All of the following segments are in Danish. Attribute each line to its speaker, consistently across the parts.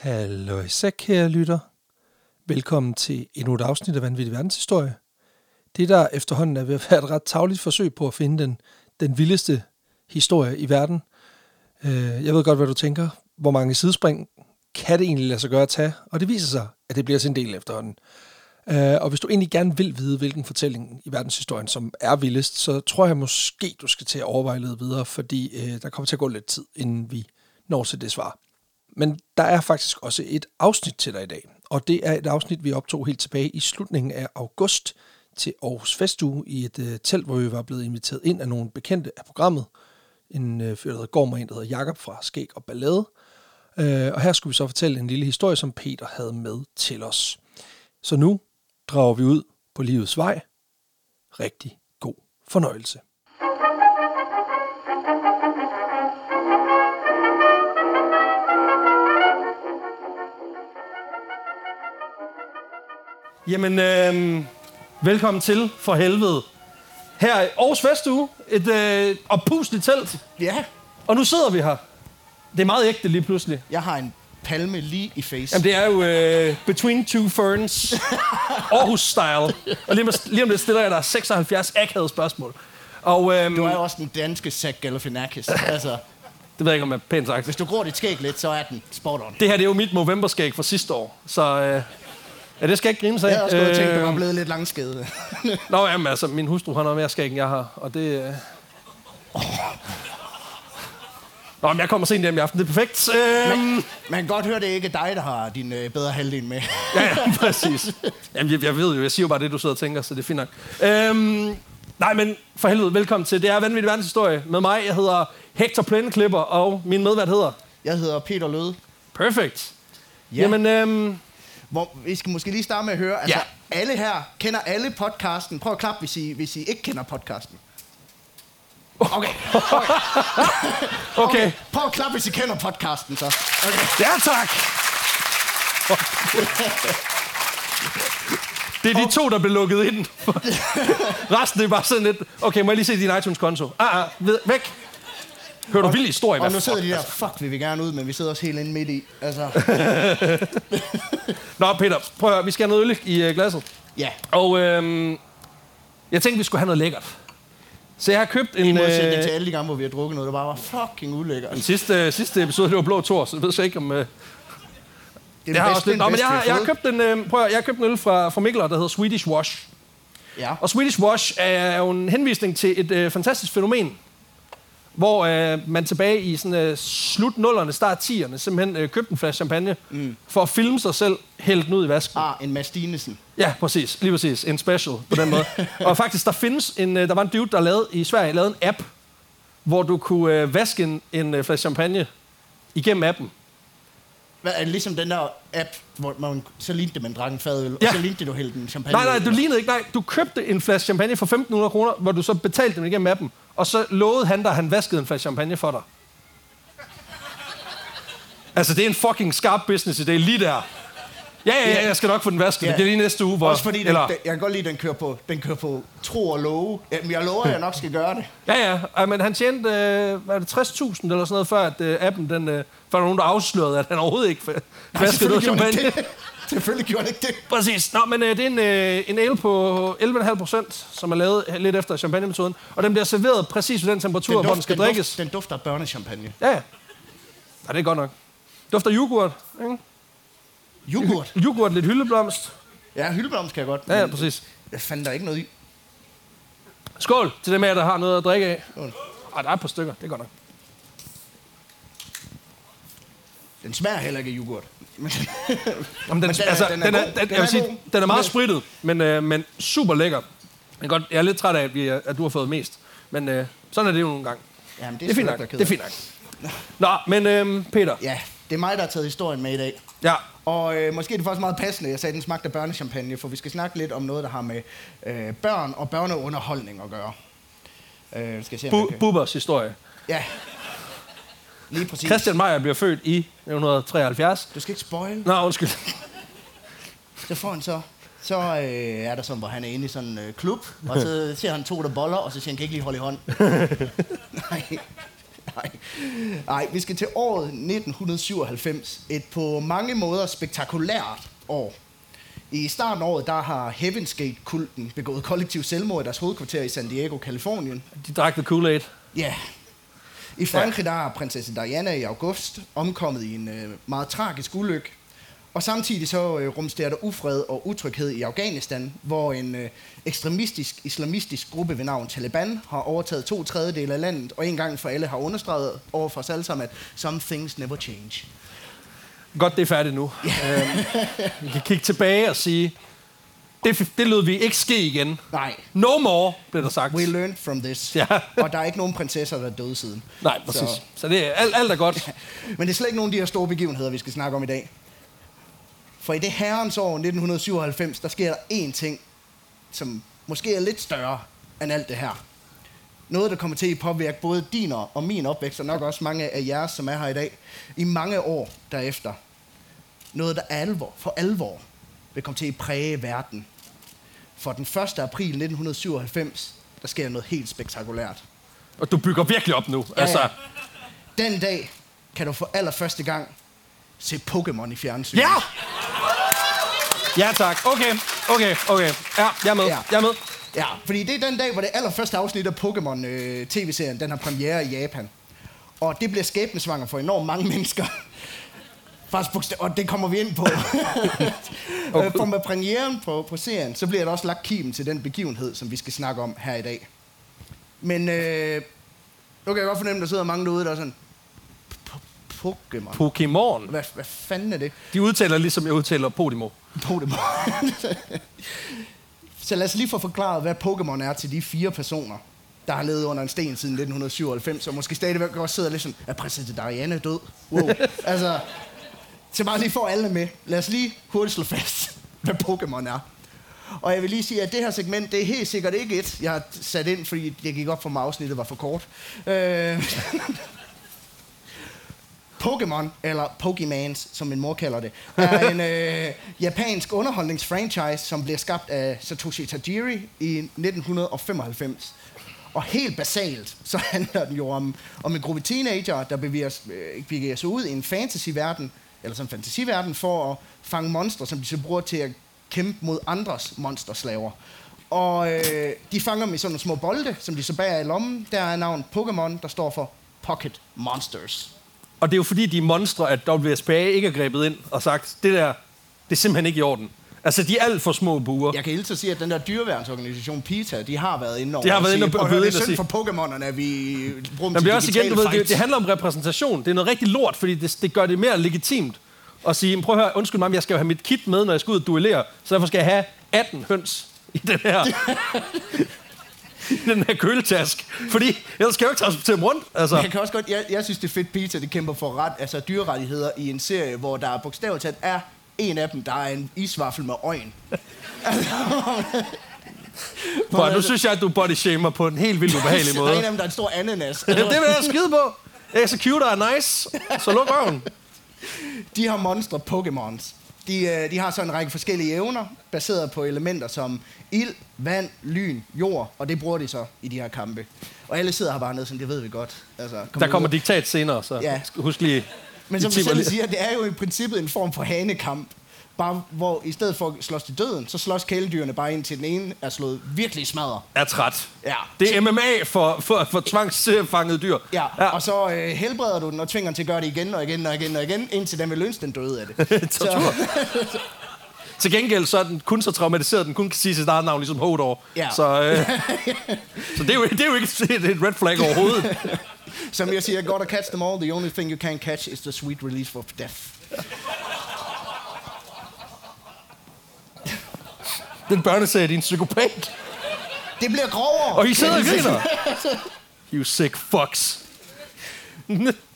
Speaker 1: Hallo så kære lytter. Velkommen til endnu et afsnit af Vanvittig Verdenshistorie. Det der efterhånden er ved at være et ret tagligt forsøg på at finde den, den vildeste historie i verden. Øh, jeg ved godt, hvad du tænker. Hvor mange sidespring kan det egentlig lade sig gøre at tage? Og det viser sig, at det bliver til en del efterhånden. Øh, og hvis du egentlig gerne vil vide, hvilken fortælling i verdenshistorien, som er vildest, så tror jeg måske, du skal til at overveje lidt videre, fordi øh, der kommer til at gå lidt tid, inden vi når til det svar. Men der er faktisk også et afsnit til dig i dag, og det er et afsnit, vi optog helt tilbage i slutningen af august til Aarhus Festuge i et øh, telt, hvor vi var blevet inviteret ind af nogle bekendte af programmet. En øh, fyr, der hedder Gorm og en, der hedder Jakob fra Skæg og Ballade. Øh, og her skulle vi så fortælle en lille historie, som Peter havde med til os. Så nu drager vi ud på livets vej. Rigtig god fornøjelse. Jamen, øh, velkommen til for helvede. Her i Aarhus Festuge, et øh, oppusligt telt,
Speaker 2: Ja, og
Speaker 1: nu sidder vi her. Det er meget ægte lige pludselig.
Speaker 2: jeg har en palme lige i face.
Speaker 1: Jamen, det er jo øh, Between Two Ferns, Aarhus-style. Og lige om, lige om lidt stiller jeg dig 76 akavede spørgsmål. Og øhm,
Speaker 2: Du er jo også den danske Zach Galifianakis. altså,
Speaker 1: det ved jeg ikke, om jeg er pænt sagt.
Speaker 2: hvis du gror dit skæg lidt, så er den spot on.
Speaker 1: Det her det er jo mit Movember-skæg fra sidste år, så øh, ja, det skal ikke grine sig.
Speaker 2: Jeg har også gået og tænkt, at
Speaker 1: Øh,
Speaker 2: du var blevet lidt langskede.
Speaker 1: Nå, jamen altså, min hustru har noget mere skæg, end jeg har, og det... Øh... Nå, men jeg kommer sent hjem i aften, det er perfekt. Øhm,
Speaker 2: Man kan godt høre, det er ikke dig, der har din øh, bedre halvdel med.
Speaker 1: ja, ja, præcis. Jamen, jeg, jeg ved jo, jeg siger jo bare det, du sidder og tænker, så det er fint nok. Øhm, nej, men for helvede, velkommen til. Det er Vanvittig Verdenshistorie med mig. Jeg hedder Hector Plæneklipper, og min medvært hedder...
Speaker 2: Jeg hedder Peter Løde.
Speaker 1: Perfect.
Speaker 2: Ja.
Speaker 1: Ja. Jamen, øhm,
Speaker 2: Hvor, vi skal måske lige starte med at høre, altså
Speaker 1: Ja.
Speaker 2: alle her kender alle podcasten. Prøv at klappe, hvis I, hvis I ikke kender podcasten. Okay.
Speaker 1: okay.
Speaker 2: Prøv at klappe, hvis I kender podcasten, så. Okay.
Speaker 1: Ja, tak. Det er de to, der blev lukket ind. Resten er bare sådan lidt... Okay, må jeg lige se din iTunes-konto? Ah, ah, væk. Hører du vild historie?
Speaker 2: Og
Speaker 1: Hvad
Speaker 2: nu sidder de der,
Speaker 1: altså?
Speaker 2: fuck, vi vil gerne ud, men vi sidder også helt inde midt i. Altså,
Speaker 1: Nå, Peter, prøv at høre. Vi skal have noget øl i øh, glasset.
Speaker 2: ja.
Speaker 1: Og øhm, jeg tænkte, vi skulle have noget lækkert. Så jeg har købt
Speaker 2: I
Speaker 1: en...
Speaker 2: modsætning
Speaker 1: Øh,
Speaker 2: til alle de gange, hvor vi har drukket noget, der bare var fucking ulækkert.
Speaker 1: den sidste, sidste episode, det var Blå Tor, så jeg ved så ikke om... Øh,
Speaker 2: Det
Speaker 1: det har også lidt...
Speaker 2: den
Speaker 1: Nå, men jeg, har, jeg, har købt en, øh, prøv at, jeg har købt en øl fra, fra Mikler, der hedder Swedish Wash.
Speaker 2: Ja.
Speaker 1: Og Swedish Wash er jo en henvisning til et øh, fantastisk fænomen, hvor øh, man tilbage i sådan, øh, slut nullerne, start 10'erne, simpelthen øh, købte en flaske champagne mm. for at filme sig selv, hælde den ud i vasken.
Speaker 2: Ah, en Mads Dinesen.
Speaker 1: Ja, præcis. Lige præcis. En special på den måde. og faktisk, der findes en, øh, der var en dude, der lavede i Sverige lavede en app, hvor du kunne øh, vaske en, en øh, flaske champagne igennem appen.
Speaker 2: Hvad, er det ligesom den der app, hvor man, så lignede det, man drak en fadøl,
Speaker 1: Ja.
Speaker 2: og så lignede det, du hældte en champagne
Speaker 1: Nej, nej, du lignede ikke. Nej, du købte en flaske champagne for 1.500 kroner, hvor du så betalte den igennem appen. Og så lovede han dig, at han vaskede en flaske champagne for dig. Altså, det er en fucking skarp business idé lige der. Ja, ja, ja, jeg skal nok få den vasket.
Speaker 2: Ja.
Speaker 1: Det bliver lige næste uge, hvor...
Speaker 2: Også fordi, den,
Speaker 1: eller,
Speaker 2: den, jeg kan godt lide, at den kører på, den kører på tro og love. Jamen, jeg lover, at jeg nok skal gøre det.
Speaker 1: Ja, ja. Men han tjente, øh, hvad er det, 60.000 eller sådan noget, før at øh, appen, den, øh, før der nogen, der afslørede, at han overhovedet ikke vaskede noget champagne.
Speaker 2: det. Selvfølgelig gjorde den ikke det.
Speaker 1: Præcis. Nå, men øh, det er en, øh, en ale på 11,5 procent, som er lavet lidt efter champagne-metoden. Og den bliver serveret præcis ved den temperatur, den hvor den skal
Speaker 2: den,
Speaker 1: drikkes.
Speaker 2: Duft, den dufter af børnechampagne.
Speaker 1: Ja, ja. Ja, det er godt nok. Dufter yoghurt, ikke?
Speaker 2: Yoghurt.
Speaker 1: Yoghurt, lidt hyldeblomst.
Speaker 2: Ja, hyldeblomst kan jeg godt.
Speaker 1: Ja, ja, præcis.
Speaker 2: Jeg fandt der ikke noget i.
Speaker 1: Skål til dem af jer, der har noget at drikke af.
Speaker 2: Skål.
Speaker 1: Ej, der er et par stykker. Det er godt nok.
Speaker 2: Den smager heller ikke af yoghurt. Men,
Speaker 1: Jamen, den,
Speaker 2: den er-
Speaker 1: altså,
Speaker 2: den
Speaker 1: den
Speaker 2: er
Speaker 1: er,
Speaker 2: god.
Speaker 1: den,
Speaker 2: Den
Speaker 1: jeg vil
Speaker 2: er
Speaker 1: sige, den er meget
Speaker 2: Den er-
Speaker 1: sprittet, men, øh, men super lækker. Jeg er, godt, jeg er lidt træt af, at, vi, er- at du har fået mest. Men øh, sådan er det jo nogle gange.
Speaker 2: Jamen,
Speaker 1: Det er fint
Speaker 2: sgu
Speaker 1: nok.
Speaker 2: ikke, der
Speaker 1: Det er fint nok. Nå, men øh, Peter.
Speaker 2: Ja, det er mig, der har taget historien med i dag.
Speaker 1: Ja.
Speaker 2: Og øh, måske er det faktisk meget passende, jeg sagde, at den smagte af børnechampagne, for vi skal snakke lidt om noget, der har med øh, børn og børneunderholdning at gøre. Øh, skal jeg se,
Speaker 1: Bu-
Speaker 2: kan-
Speaker 1: Bubbers historie.
Speaker 2: Ja, lige præcis.
Speaker 1: Christian Meyer bliver født i 1973.
Speaker 2: Du skal ikke spoil.
Speaker 1: Nå, undskyld.
Speaker 2: Så får han så, så øh, er der sådan, hvor han er inde i sådan en øh, klub, og så ser han to, der boller, og så siger han, kan ikke lige holde i hånd. Nej. Nej. Nej, vi skal til året 1997. Et på mange måder spektakulært år. I starten af året, der har Heaven's Gate-kulten begået kollektiv selvmord i deres hovedkvarter i San Diego, Kalifornien.
Speaker 1: De drak the Kool-Aid.
Speaker 2: Ja. I Frankrig, der er prinsesse Diana i august omkommet i en øh, meget tragisk ulykke. Og samtidig så øh, rumsterer der ufred og utryghed i Afghanistan, hvor en øh, ekstremistisk islamistisk gruppe ved navn Taliban har overtaget to tredjedele af landet, og en gang for alle har understreget over for os alle sammen, at some things never change.
Speaker 1: Godt, det er færdigt nu. øhm, vi kan kigge tilbage og sige, det, det lød vi ikke ske igen.
Speaker 2: Nej,
Speaker 1: No more, blev der sagt.
Speaker 2: we learned from this.
Speaker 1: Ja.
Speaker 2: og der er ikke nogen prinsesser, der er døde siden.
Speaker 1: Nej, præcis. Så,
Speaker 2: Så-
Speaker 1: så det er, alt, alt er godt.
Speaker 2: Men det er slet ikke nogen af de her store begivenheder, vi skal snakke om i dag. For i det herrens år 1997, der sker der én ting, som måske er lidt større end alt det her. Noget, der kommer til at påvirke både din og min opvækst, og nok også mange af jeres, som er her i dag, i mange år derefter. Noget, der er alvor, for alvor vil komme til at præge verden. For den 1. april 1997, der sker noget helt spektakulært.
Speaker 1: Og du bygger virkelig op nu.
Speaker 2: Ja,
Speaker 1: Altså.
Speaker 2: Den dag kan du for allerførste gang se Pokémon i fjernsyn.
Speaker 1: ja! Ja, tak. Okay, okay, okay. Ja, jeg er med.
Speaker 2: Ja.
Speaker 1: Jeg er med.
Speaker 2: Ja, fordi det er den dag, hvor det allerførste afsnit af Pokémon øh, den har premiere i Japan. Og det bliver skæbnesvanger for enormt mange mennesker. Faktisk og det kommer vi ind på. okay. For med premieren på, på serien, så bliver der også lagt kimen til den begivenhed, som vi skal snakke om her i dag. Men øh, nu kan jeg godt fornemme, at der sidder mange derude, der er sådan... "P- Pokémon?
Speaker 1: Pokémon.
Speaker 2: Hvad, hvad fanden er det?
Speaker 1: De udtaler ligesom jeg udtaler Podimo.
Speaker 2: Pokémon. så lad os lige få forklaret, hvad Pokémon er til de fire personer, der har levet under en sten siden 1997, og måske stadigvæk også sidder lidt sådan, er prinsesse Diana død? Wow. altså, så bare lige for alle med. Lad os lige hurtigt slå fast, hvad Pokémon er. Og jeg vil lige sige, at det her segment, det er helt sikkert ikke et, jeg har sat ind, fordi det gik op for mig, afsnittet var for kort. Øh, Pokémon, eller Pokemans, som min mor kalder det, er en øh, japansk underholdningsfranchise, som bliver skabt af Satoshi Tajiri i 1995. Og helt basalt, så handler den jo om, om en gruppe teenager, der bevæger, øh, bevæger sig ud i en fantasyverden, eller sådan en fantasiverden, for at fange monstre, som de så bruger til at kæmpe mod andres monsterslaver. Og øh, de fanger dem i sådan nogle små bolde, som de så bærer i lommen. Der er navn Pokémon, der står for Pocket Monsters.
Speaker 1: Og det er jo fordi, de monstre, at WSPA ikke er grebet ind og sagt, det der, det er simpelthen ikke i orden. Altså, de er alt for små buer.
Speaker 2: Jeg kan hilse at sige, at den der dyreværnsorganisation PETA, de har været inde over.
Speaker 1: De har
Speaker 2: og
Speaker 1: været inde og
Speaker 2: "Prøv at høre,
Speaker 1: byde
Speaker 2: Det er
Speaker 1: og
Speaker 2: synd for Pokémonerne, at vi bruger dem
Speaker 1: Men
Speaker 2: til
Speaker 1: det er også igen, du ved, det, det handler om repræsentation. Det er noget rigtig lort, fordi det, det gør det mere legitimt at sige, "Men prøv at høre, undskyld mig, jeg skal jo have mit kit med, når jeg skal ud og duellere, så derfor skal jeg have 18 høns i den her, i den her køletask. Fordi ellers skal jeg jo ikke transportere dem rundt. Altså,
Speaker 2: Jeg kan også godt, jeg, jeg synes, det er fedt, PETA de kæmper for ret, altså dyrerettigheder i en serie, hvor der bogstaveligt talt er en af dem, der er en isvaffel med øjen.
Speaker 1: Bro, nu synes jeg, at du body shamer på en helt vildt ubehagelig
Speaker 2: Der er
Speaker 1: måde.
Speaker 2: en af dem, der er en stor ananas.
Speaker 1: det vil jeg skide på. Er og er nice. Så luk røven.
Speaker 2: De har monstre Pokémons. De, øh, de har så en række forskellige evner, baseret på elementer som ild, vand, lyn, jord, og det bruger de så i de her kampe. Og alle sidder her bare nede, sådan, det ved vi godt. Altså, kom
Speaker 1: Der
Speaker 2: ud.
Speaker 1: kommer diktat senere, så
Speaker 2: Ja.
Speaker 1: husk lige...
Speaker 2: Men som
Speaker 1: I
Speaker 2: du
Speaker 1: timer
Speaker 2: selv siger, det er jo i princippet en form for hanekamp. Bare hvor i stedet for at slås til døden, så slås kæledyrene bare ind til den ene er slået virkelig smadret.
Speaker 1: er træt.
Speaker 2: Ja.
Speaker 1: Det er MMA for, for, for tvangsfanget dyr.
Speaker 2: Ja, ja. og så øh, helbreder du den og tvinger den til at gøre det igen og igen og igen og igen, indtil den vil lønse den døde af det.
Speaker 1: Tortur. Til gengæld så er den kun så traumatiseret, at den kun kan sige sit eget navn, ligesom Hodor.
Speaker 2: Ja.
Speaker 1: Så, øh, så det, er jo, det er jo ikke et, et red flag overhovedet.
Speaker 2: Som jeg siger, gotta catch them all. The only thing you can't catch is the sweet release for death.
Speaker 1: Den børneserie, din psykopat.
Speaker 2: Det bliver grovere.
Speaker 1: Og I sidder og griner. You sick fucks.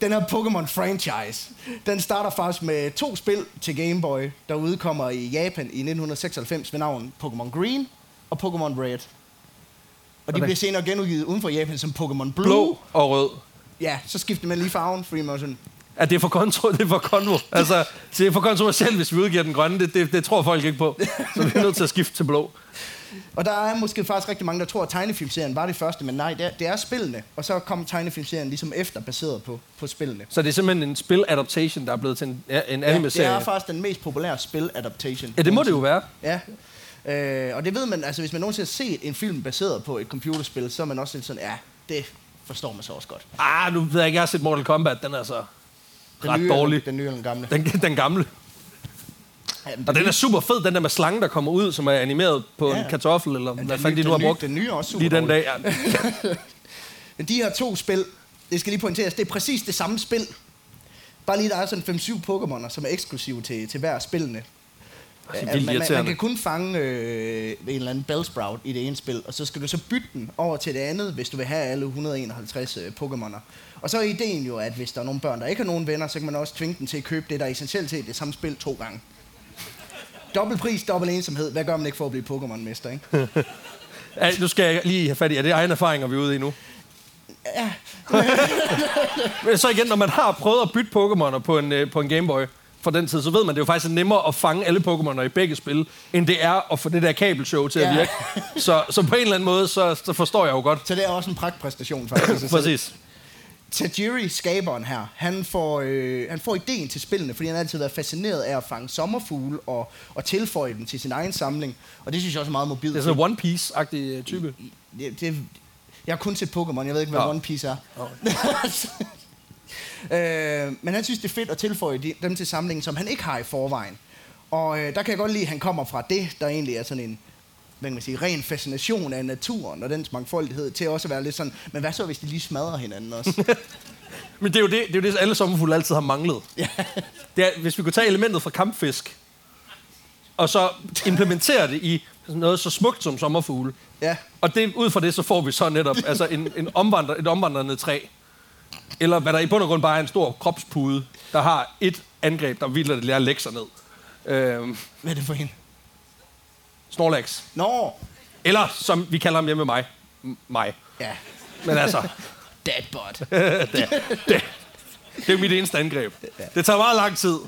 Speaker 2: Den her Pokémon franchise, den starter faktisk med to spil til Game Boy, der udkommer i Japan i 1996 ved navn Pokémon Green og Pokémon Red. Og de
Speaker 1: Okay.
Speaker 2: bliver senere genudgivet uden for Japan som Pokémon Blue.
Speaker 1: Blå og rød.
Speaker 2: Ja, så skifter man lige farven, fordi man var sådan,
Speaker 1: Ja, det er for kontro, det er for konvo. Altså, det er for kontroversielt, hvis vi udgiver den grønne. Det, det, det tror folk ikke på. Så vi er nødt til at skifte til blå.
Speaker 2: Og der er måske faktisk rigtig mange, der tror, at tegnefilmserien var det første, men nej, det er, det er spillene. Og så kom tegnefilmserien ligesom efter, baseret på, på spillene.
Speaker 1: Så det er simpelthen en spil-adaptation, der er blevet til en, ja, en
Speaker 2: Ja,
Speaker 1: anime-serie?
Speaker 2: det er faktisk den mest populære spil-adaptation.
Speaker 1: Ja, det må det jo være.
Speaker 2: Ja. Øh, og det ved man, altså hvis man nogensinde har set en film baseret på et computerspil, så er man også lidt sådan, ja, det forstår man så også godt.
Speaker 1: Ah, nu ved jeg ikke, jeg har set Mortal Kombat. Den er så
Speaker 2: Den
Speaker 1: ret
Speaker 2: nye,
Speaker 1: dårlig.
Speaker 2: Den nye eller den gamle.
Speaker 1: Den, den gamle.
Speaker 2: Ja, men
Speaker 1: Og den er super fed, den der med slangen, der kommer ud, som er animeret på
Speaker 2: Ja.
Speaker 1: en kartoffel, eller hvad fanden de nu har brugt.
Speaker 2: Den nye er også super
Speaker 1: Lige den dag. Ja.
Speaker 2: Men de her to spil, det skal lige pointeres, det er præcis det samme spil. Bare lige, der er sådan 5-7 Pokémoner, som er eksklusive til, til hver af spillene.
Speaker 1: Vildt
Speaker 2: man, man, man kan kun fange øh, en eller anden Bellsprout i det ene spil, og så skal du så bytte den over til det andet, hvis du vil have alle 151 øh, Pokémoner. Og så er ideen jo, at hvis der er nogle børn, der ikke har nogen venner, så kan man også tvinge dem til at købe det, der er essentielt set det samme spil to gange. Dobbelt pris, dobbelt ensomhed. Hvad gør man ikke for at blive Pokémon-mester, ikke?
Speaker 1: Ja, nu skal jeg lige have fat i, er det egen erfaringer, vi er ude i nu?
Speaker 2: Ja,
Speaker 1: Men så igen, når man har prøvet at bytte Pokémoner på en, øh, på en Gameboy for den tid, så ved man, det er jo faktisk nemmere at fange alle Pokémoner i begge spil, end det er at få det der kabelshow til at
Speaker 2: Ja.
Speaker 1: virke. Så, så på en eller anden måde, så, så forstår jeg jo godt.
Speaker 2: så det er også en pragtpræstation, faktisk.
Speaker 1: Præcis.
Speaker 2: Tajiri, skaberen her, han får, øh, han får ideen til spillene, fordi han har altid været fascineret af at fange sommerfugle og, og tilføje dem til sin egen samling. Og det synes jeg også er meget mobilt.
Speaker 1: Det er sådan en One Piece-agtig øh, type.
Speaker 2: det, det, jeg har kun set Pokémon, jeg ved ikke, hvad
Speaker 1: Nå.
Speaker 2: One Piece er. øh, men han synes, det er fedt at tilføje de, dem til samlingen, som han ikke har i forvejen. Og øh, der kan jeg godt lide, at han kommer fra det, der egentlig er sådan en hvad kan man sige, ren fascination af naturen og dens mangfoldighed, til også at være lidt sådan, men hvad så, hvis de lige smadrer hinanden også?
Speaker 1: Men det er jo det, det, er jo det alle sommerfugle altid har manglet. Det er, hvis vi kunne tage elementet fra kampfisk, og så implementere det i noget så smukt som sommerfugle,
Speaker 2: ja,
Speaker 1: og det, ud fra det, så får vi så netop altså en, en omvandrer, et omvandrende træ. Eller hvad der i bund og grund bare er en stor kropspude, der har et angreb, der vildt at lære at lægge sig ned. Øhm,
Speaker 2: hvad er det for en?
Speaker 1: Snorlax.
Speaker 2: Nå,
Speaker 1: Eller som vi kalder ham hjemme med mig. M- mig.
Speaker 2: ja,
Speaker 1: Men altså,
Speaker 2: Deadbot.
Speaker 1: det, det, det er mit eneste angreb. Det tager meget lang tid.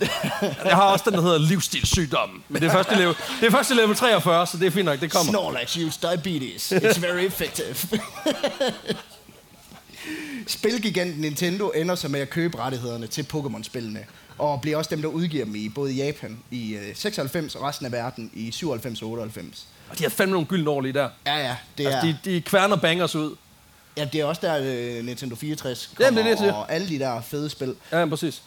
Speaker 1: Jeg har også den, der hedder livsstilssygdommen. Men det er først i level, det er først i level 43, så det er fint nok, det kommer.
Speaker 2: Snorlax use diabetes. It's very effective. Spilgiganten Nintendo ender så med at købe rettighederne til Pokémon-spillene, og bliver også dem, der udgiver dem i både Japan i øh, 96 og resten af verden i 97 og 98.
Speaker 1: Og de har fandme nogle gyldne år lige der.
Speaker 2: Ja, ja, det er,
Speaker 1: Altså, de, de kværner bangers ud.
Speaker 2: ja, det er også der øh, Nintendo 64 kommer,
Speaker 1: Jamen, det er det,
Speaker 2: og alle de der fede spil.
Speaker 1: Ja, præcis.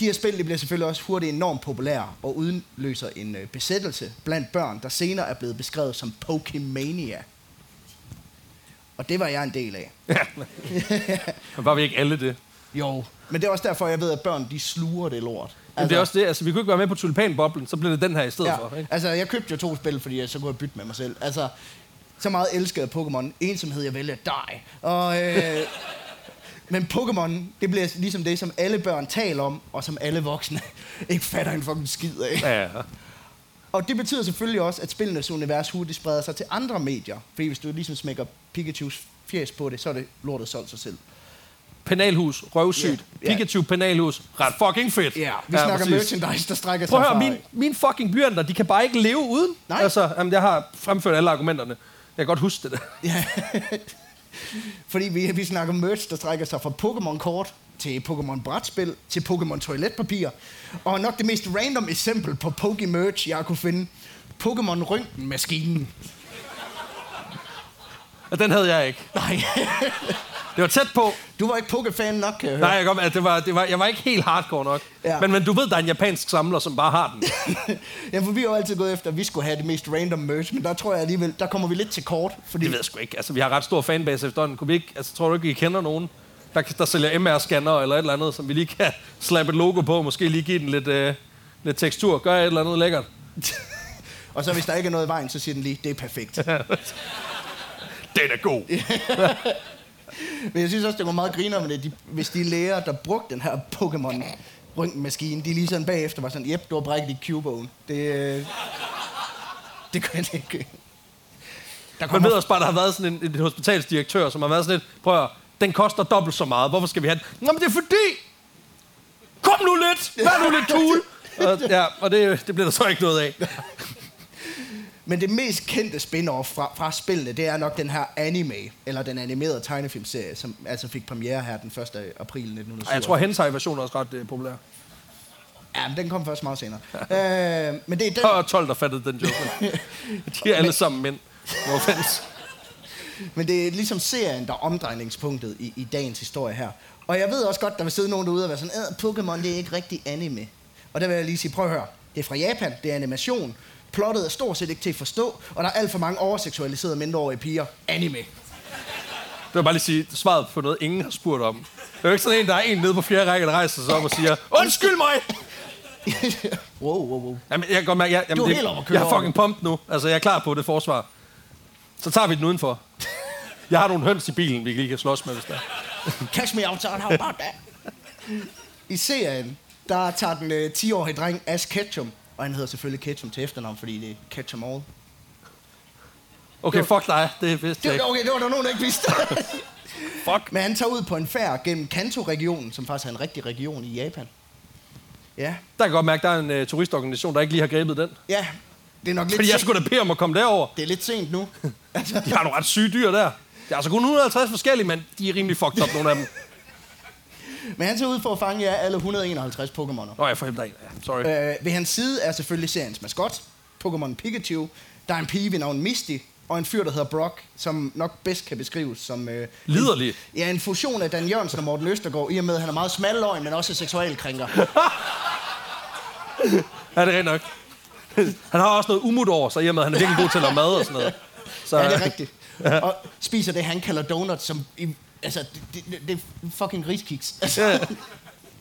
Speaker 2: De her spil de bliver selvfølgelig også hurtigt enormt populære og udløser en øh, besættelse blandt børn, der senere er blevet beskrevet som Pokemania. Og det var jeg en del af.
Speaker 1: Men var vi ikke alle det?
Speaker 2: Jo. Men det er også derfor, jeg ved, at børn de sluger det lort.
Speaker 1: Men det er også det, altså vi kunne ikke være med på tulipanboblen, så blev det den her i stedet for.
Speaker 2: ja,
Speaker 1: Ikke?
Speaker 2: altså, jeg købte jo to spil, fordi jeg så kunne jeg bytte med mig selv. Altså, så meget elskede jeg Pokémon. Ensomhed, jeg vælger dig. Og, øh, men Pokémon, det bliver ligesom det, som alle børn taler om, og som alle voksne ikke fatter en fucking skid af.
Speaker 1: Ja, ja.
Speaker 2: Og det betyder selvfølgelig også, at spillenes univers hurtigt spreder sig til andre medier. Fordi hvis du ligesom smækker Pikachus fjes på det, så er det lortet solgt sig selv.
Speaker 1: Penalhus, røvsygt.
Speaker 2: Ja.
Speaker 1: Pikachu penalhus, ret fucking fedt.
Speaker 2: Ja, vi ja, snakker
Speaker 1: præcis.
Speaker 2: merchandise, der strækker sig
Speaker 1: Prøv at høre, min, min fucking blyanter, de kan bare ikke leve uden.
Speaker 2: Nej.
Speaker 1: Altså, jamen, jeg har fremført alle argumenterne. Jeg kan godt huske det der.
Speaker 2: Fordi vi, vi snakker merch, der strækker sig fra Pokémon-kort til Pokémon-brætspil til Pokémon-toiletpapir. Og nok det mest random eksempel på Poké-merch, jeg kunne finde. Pokémon-røntgenmaskinen.
Speaker 1: Og den havde jeg ikke.
Speaker 2: Nej,
Speaker 1: Det var tæt på.
Speaker 2: du var ikke Poké-fan nok, kan jeg
Speaker 1: Nej,
Speaker 2: høre.
Speaker 1: jeg, godt, det var, det var, jeg var ikke helt hardcore nok.
Speaker 2: Ja.
Speaker 1: Men, men du ved, der er en japansk samler, som bare har den.
Speaker 2: ja, for vi har jo altid gået efter, at vi skulle have det mest random merch, men der tror jeg alligevel, der kommer vi lidt til kort. Fordi
Speaker 1: Det ved jeg sgu ikke. Altså, vi har ret stor fanbase efterhånden. Kunne vi ikke, altså, tror du ikke, I kender nogen, der, der sælger MR-scanner eller et eller andet, som vi lige kan slappe et logo på, måske lige give den lidt, øh, lidt tekstur, gøre et eller andet lækkert.
Speaker 2: Og så hvis der ikke er noget i vejen, så siger den lige, det er perfekt.
Speaker 1: Den er god.
Speaker 2: Men jeg synes også, det var meget griner med det, de, hvis de læger, der brugte den her Pokémon røntgenmaskine, de lige sådan bagefter var sådan, jep, du har brækket dit Cubone. Det, øh, det kunne jeg ikke. Der
Speaker 1: Man ved også bare, der har været sådan en, en hospitalsdirektør, som har været sådan lidt, prøv at, høre, den koster dobbelt så meget, hvorfor skal vi have den? Nå, men det er fordi, kom nu lidt, vær nu lidt cool. og, ja, og det, det bliver der så ikke noget af.
Speaker 2: Men det mest kendte spin-off fra, fra spillene, det er nok den her anime, eller den animerede tegnefilmserie, som altså fik premiere her den 1. april 1907.
Speaker 1: Ej, Jeg tror, hentai-versionen er også ret øh, populær.
Speaker 2: Ja, men den kom først meget senere. øh, men det er den...
Speaker 1: Der var 12, der fattede den joke. De er alle sammen mænd. No offense.
Speaker 2: Men det er ligesom serien, der er omdrejningspunktet i, i dagens historie her. Og jeg ved også godt, der vil sidde nogen derude og være sådan, "Øh, Pokémon, det er ikke rigtig anime. Og der vil jeg lige sige, prøv at høre. Det er fra Japan, det er animation. Plottet er stort set ikke til at forstå, og der er alt for mange overseksualiserede mindreårige piger. Anime.
Speaker 1: Det vil bare lige sige, svaret på noget, ingen har spurgt om. Det er jo ikke sådan en, der er en nede på fjerde række, der rejser sig op og siger, undskyld mig!
Speaker 2: wow, wow, wow.
Speaker 1: Jamen, jeg kan godt mærke, jeg, jamen,
Speaker 2: Du er
Speaker 1: det,
Speaker 2: helt at køre
Speaker 1: jeg er fucking pumped nu. Altså, jeg er klar på det forsvar. Så tager vi den udenfor. Jeg har nogle høns i bilen, vi lige kan slås med, hvis der er.
Speaker 2: Catch me outside, how about that? I serien, der tager den øh, 10-årige dreng Ash Ketchum, og han hedder selvfølgelig Ketchum til efternavn, fordi det er Ketchum All.
Speaker 1: Okay, fuck dig. Det vidste
Speaker 2: Det
Speaker 1: jeg
Speaker 2: var,
Speaker 1: ikke.
Speaker 2: okay, det var der nogen, der ikke vidste.
Speaker 1: Fuck.
Speaker 2: Men han tager ud på en færd gennem Kanto-regionen, som faktisk er en rigtig region i Japan. Ja,
Speaker 1: Der kan jeg godt mærke, der er en uh, turistorganisation, der ikke lige har grebet den.
Speaker 2: ja. Det er nok lidt
Speaker 1: Fordi jeg
Speaker 2: sent.
Speaker 1: skulle da bede om at komme derover.
Speaker 2: Det er lidt sent nu. Altså,
Speaker 1: De har nogle ret syge dyr der. Det er altså kun 150 forskellige, men de er rimelig fucked up, nogle af dem.
Speaker 2: Men han tager ud for at fange jer alle 151 Pokémoner.
Speaker 1: Nå, jeg får. Ja, sorry.
Speaker 2: Øh, ved hans side er selvfølgelig seriens maskot, Pokémon Pikachu. Der er en pige ved navn Misty, og en fyr, der hedder Brock, som nok bedst kan beskrives som... Øh,
Speaker 1: Liderlig.
Speaker 2: Ja, en fusion af Dan Jørgensen og Morten Østergaard, i og med, at han er meget smalløgn, men også seksualkrænker.
Speaker 1: Ja, det er nok. Han har også noget umut over sig, i og med, at han er virkelig god til at lave mad og sådan noget. Så,
Speaker 2: Ja, det er rigtigt. Og spiser det, han kalder donuts, som... I, altså, det, det, det er fucking griskiks. Altså,
Speaker 1: Ja, ja.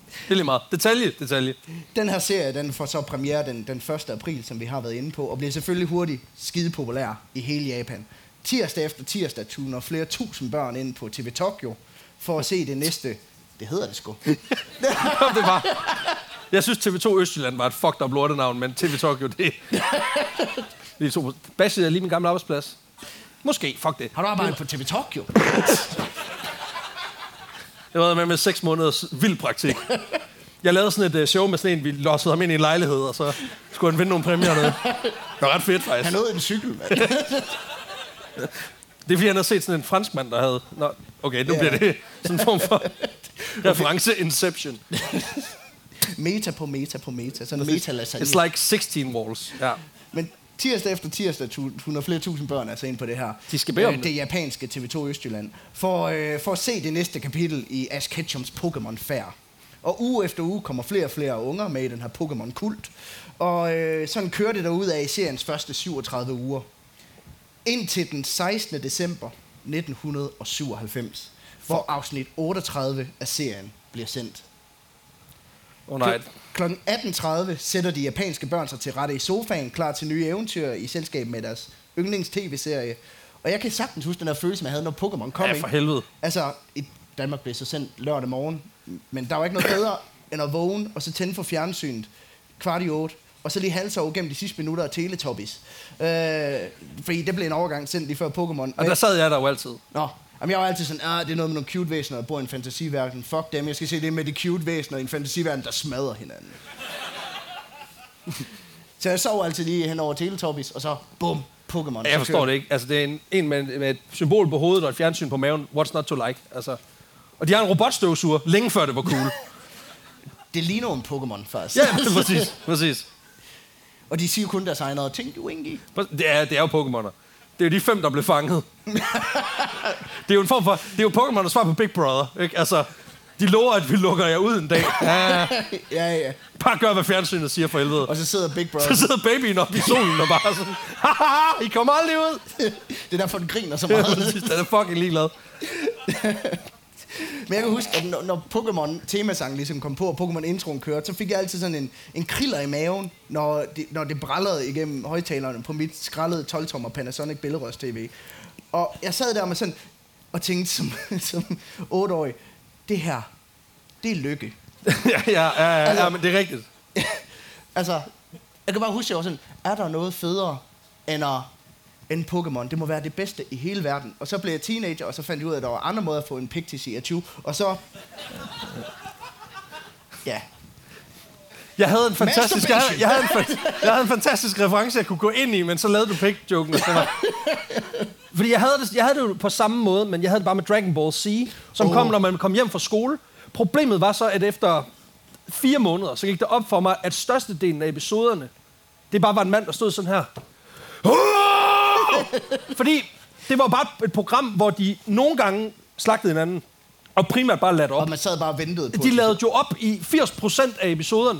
Speaker 1: Det er lige meget. Detalje, detalje.
Speaker 2: den her serie, den får så premiere den, den 1. april, som vi har været inde på, og bliver selvfølgelig hurtigt skide populær i hele Japan. Tirsdag efter tirsdag tuner flere tusind børn ind på TV Tokyo for at se det næste... Det hedder det sgu.
Speaker 1: Kom, det var. Jeg synes, TV2 Østjylland var et fucked up lortenavn, men TV Tokyo, det... Vi to... Bashed er lige min gamle arbejdsplads. Måske, fuck det.
Speaker 2: Har du arbejdet på TV Tokyo?
Speaker 1: Jeg var med med seks måneders vild praktik. Jeg lavede sådan et uh, show med sådan en, vi lossede ham ind i en lejlighed, og så skulle han vinde nogle præmier. og noget. Det var ret fedt, faktisk.
Speaker 2: Han nåede en cykel, mand.
Speaker 1: Det er fordi, han havde set sådan en franskmand, der havde... Nå, okay, nu
Speaker 2: Ja.
Speaker 1: bliver det sådan en form for reference Inception.
Speaker 2: Meta på meta på meta. Sådan meta lasagne.
Speaker 1: It's like 16 walls. Ja.
Speaker 2: Men tirsdag efter tirsdag tuner flere tusind børn altså ind på det her.
Speaker 1: De skal bede om
Speaker 2: Øh,
Speaker 1: det.
Speaker 2: japanske TV2 Østjylland. For, øh, for at se det næste kapitel i Ash Ketchums Pokémon Fair. Og uge efter uge kommer flere og flere unger med i den her Pokémon-kult. Og øh, sådan kører det derud af i seriens første 37 uger. Indtil den 16. december 1997, hvor afsnit 38 af serien bliver sendt.
Speaker 1: Oh, nej.
Speaker 2: Kl. 18.30 sætter de japanske børn sig til rette i sofaen, klar til nye eventyr i selskab med deres yndlings-tv-serie. Og jeg kan sagtens huske den der følelse, man havde, når Pokémon kom.
Speaker 1: Ja,
Speaker 2: ikke?
Speaker 1: for helvede.
Speaker 2: Altså, i Danmark blev så sendt lørdag morgen, men der var ikke noget bedre end at vågne og så tænde for fjernsynet kvart i otte, og så lige halse over gennem de sidste minutter af Teletubbies. Øh, fordi det blev en overgang sendt lige før Pokémon.
Speaker 1: Og der sad jeg der jo altid.
Speaker 2: Nå, jamen jeg var altid sådan, ah, det er noget med nogle cute væsener, der bor i en fantasiverden. Fuck dem, jeg skal se det med de cute væsener i en fantasiverden, der smadrer hinanden. så jeg sov altid lige hen over Teletubbies, og så bum, Pokémon.
Speaker 1: Jeg forstår det ikke. Altså, det er en, en med, med et symbol på hovedet og et fjernsyn på maven. What's not to like? Altså. Og de har en robotstøvsuger, længe før det var cool.
Speaker 2: Det ligner en Pokémon først.
Speaker 1: ja, præcis. præcis.
Speaker 2: og de siger kun deres egne og Tinky Winky.
Speaker 1: Det er, det er jo Pokémoner. Det er de fem, der blev fanget. det er jo en form for... Det er jo Pokémon, der svar på Big Brother. Ikke? Altså, de lover, at vi lukker jer ud en dag. Ja,
Speaker 2: ja, ja.
Speaker 1: bare gør, hvad fjernsynet siger for helvede.
Speaker 2: Og så sidder Big Brother.
Speaker 1: Så sidder babyen op i solen og bare sådan... Haha, I kommer aldrig ud.
Speaker 2: det er derfor, den griner så
Speaker 1: Ja,
Speaker 2: meget.
Speaker 1: præcis. Den er fucking ligeglad.
Speaker 2: Men jeg kan huske, at når, når Pokémon temasang ligesom kom på, og Pokémon introen kørte, så fik jeg altid sådan en, en kriller i maven, når det, når det brallede igennem højtalerne på mit skrællede 12-tommer Panasonic billedrørs TV. Og jeg sad der med sådan, og tænkte som, som 8-årig, det her, det er lykke.
Speaker 1: ja, ja, ja, ja, ja, men det er rigtigt.
Speaker 2: altså, jeg kan bare huske, at jeg var sådan, er der noget federe end at end Pokémon. Det må være det bedste i hele verden. Og så blev jeg teenager, og så fandt jeg ud af, at der var andre måder at få en Pictis i 20. Og så... Ja.
Speaker 1: Jeg havde en fantastisk, jeg havde, jeg, havde en, jeg havde en fantastisk reference, jeg kunne gå ind i, men så lavede du pik-joken. og det var- Fordi jeg havde, det, jeg havde det på samme måde, men jeg havde det bare med Dragon Ball Z, som oh. kom, når man kom hjem fra skole. Problemet var så, at efter fire måneder, så gik det op for mig, at størstedelen af episoderne, det bare var en mand, der stod sådan her. Fordi det var bare et program, hvor de nogle gange slagtede hinanden, og primært bare ladt op.
Speaker 2: Og man sad bare og ventede på
Speaker 1: De
Speaker 2: det.
Speaker 1: lavede jo op i 80% af episoderne.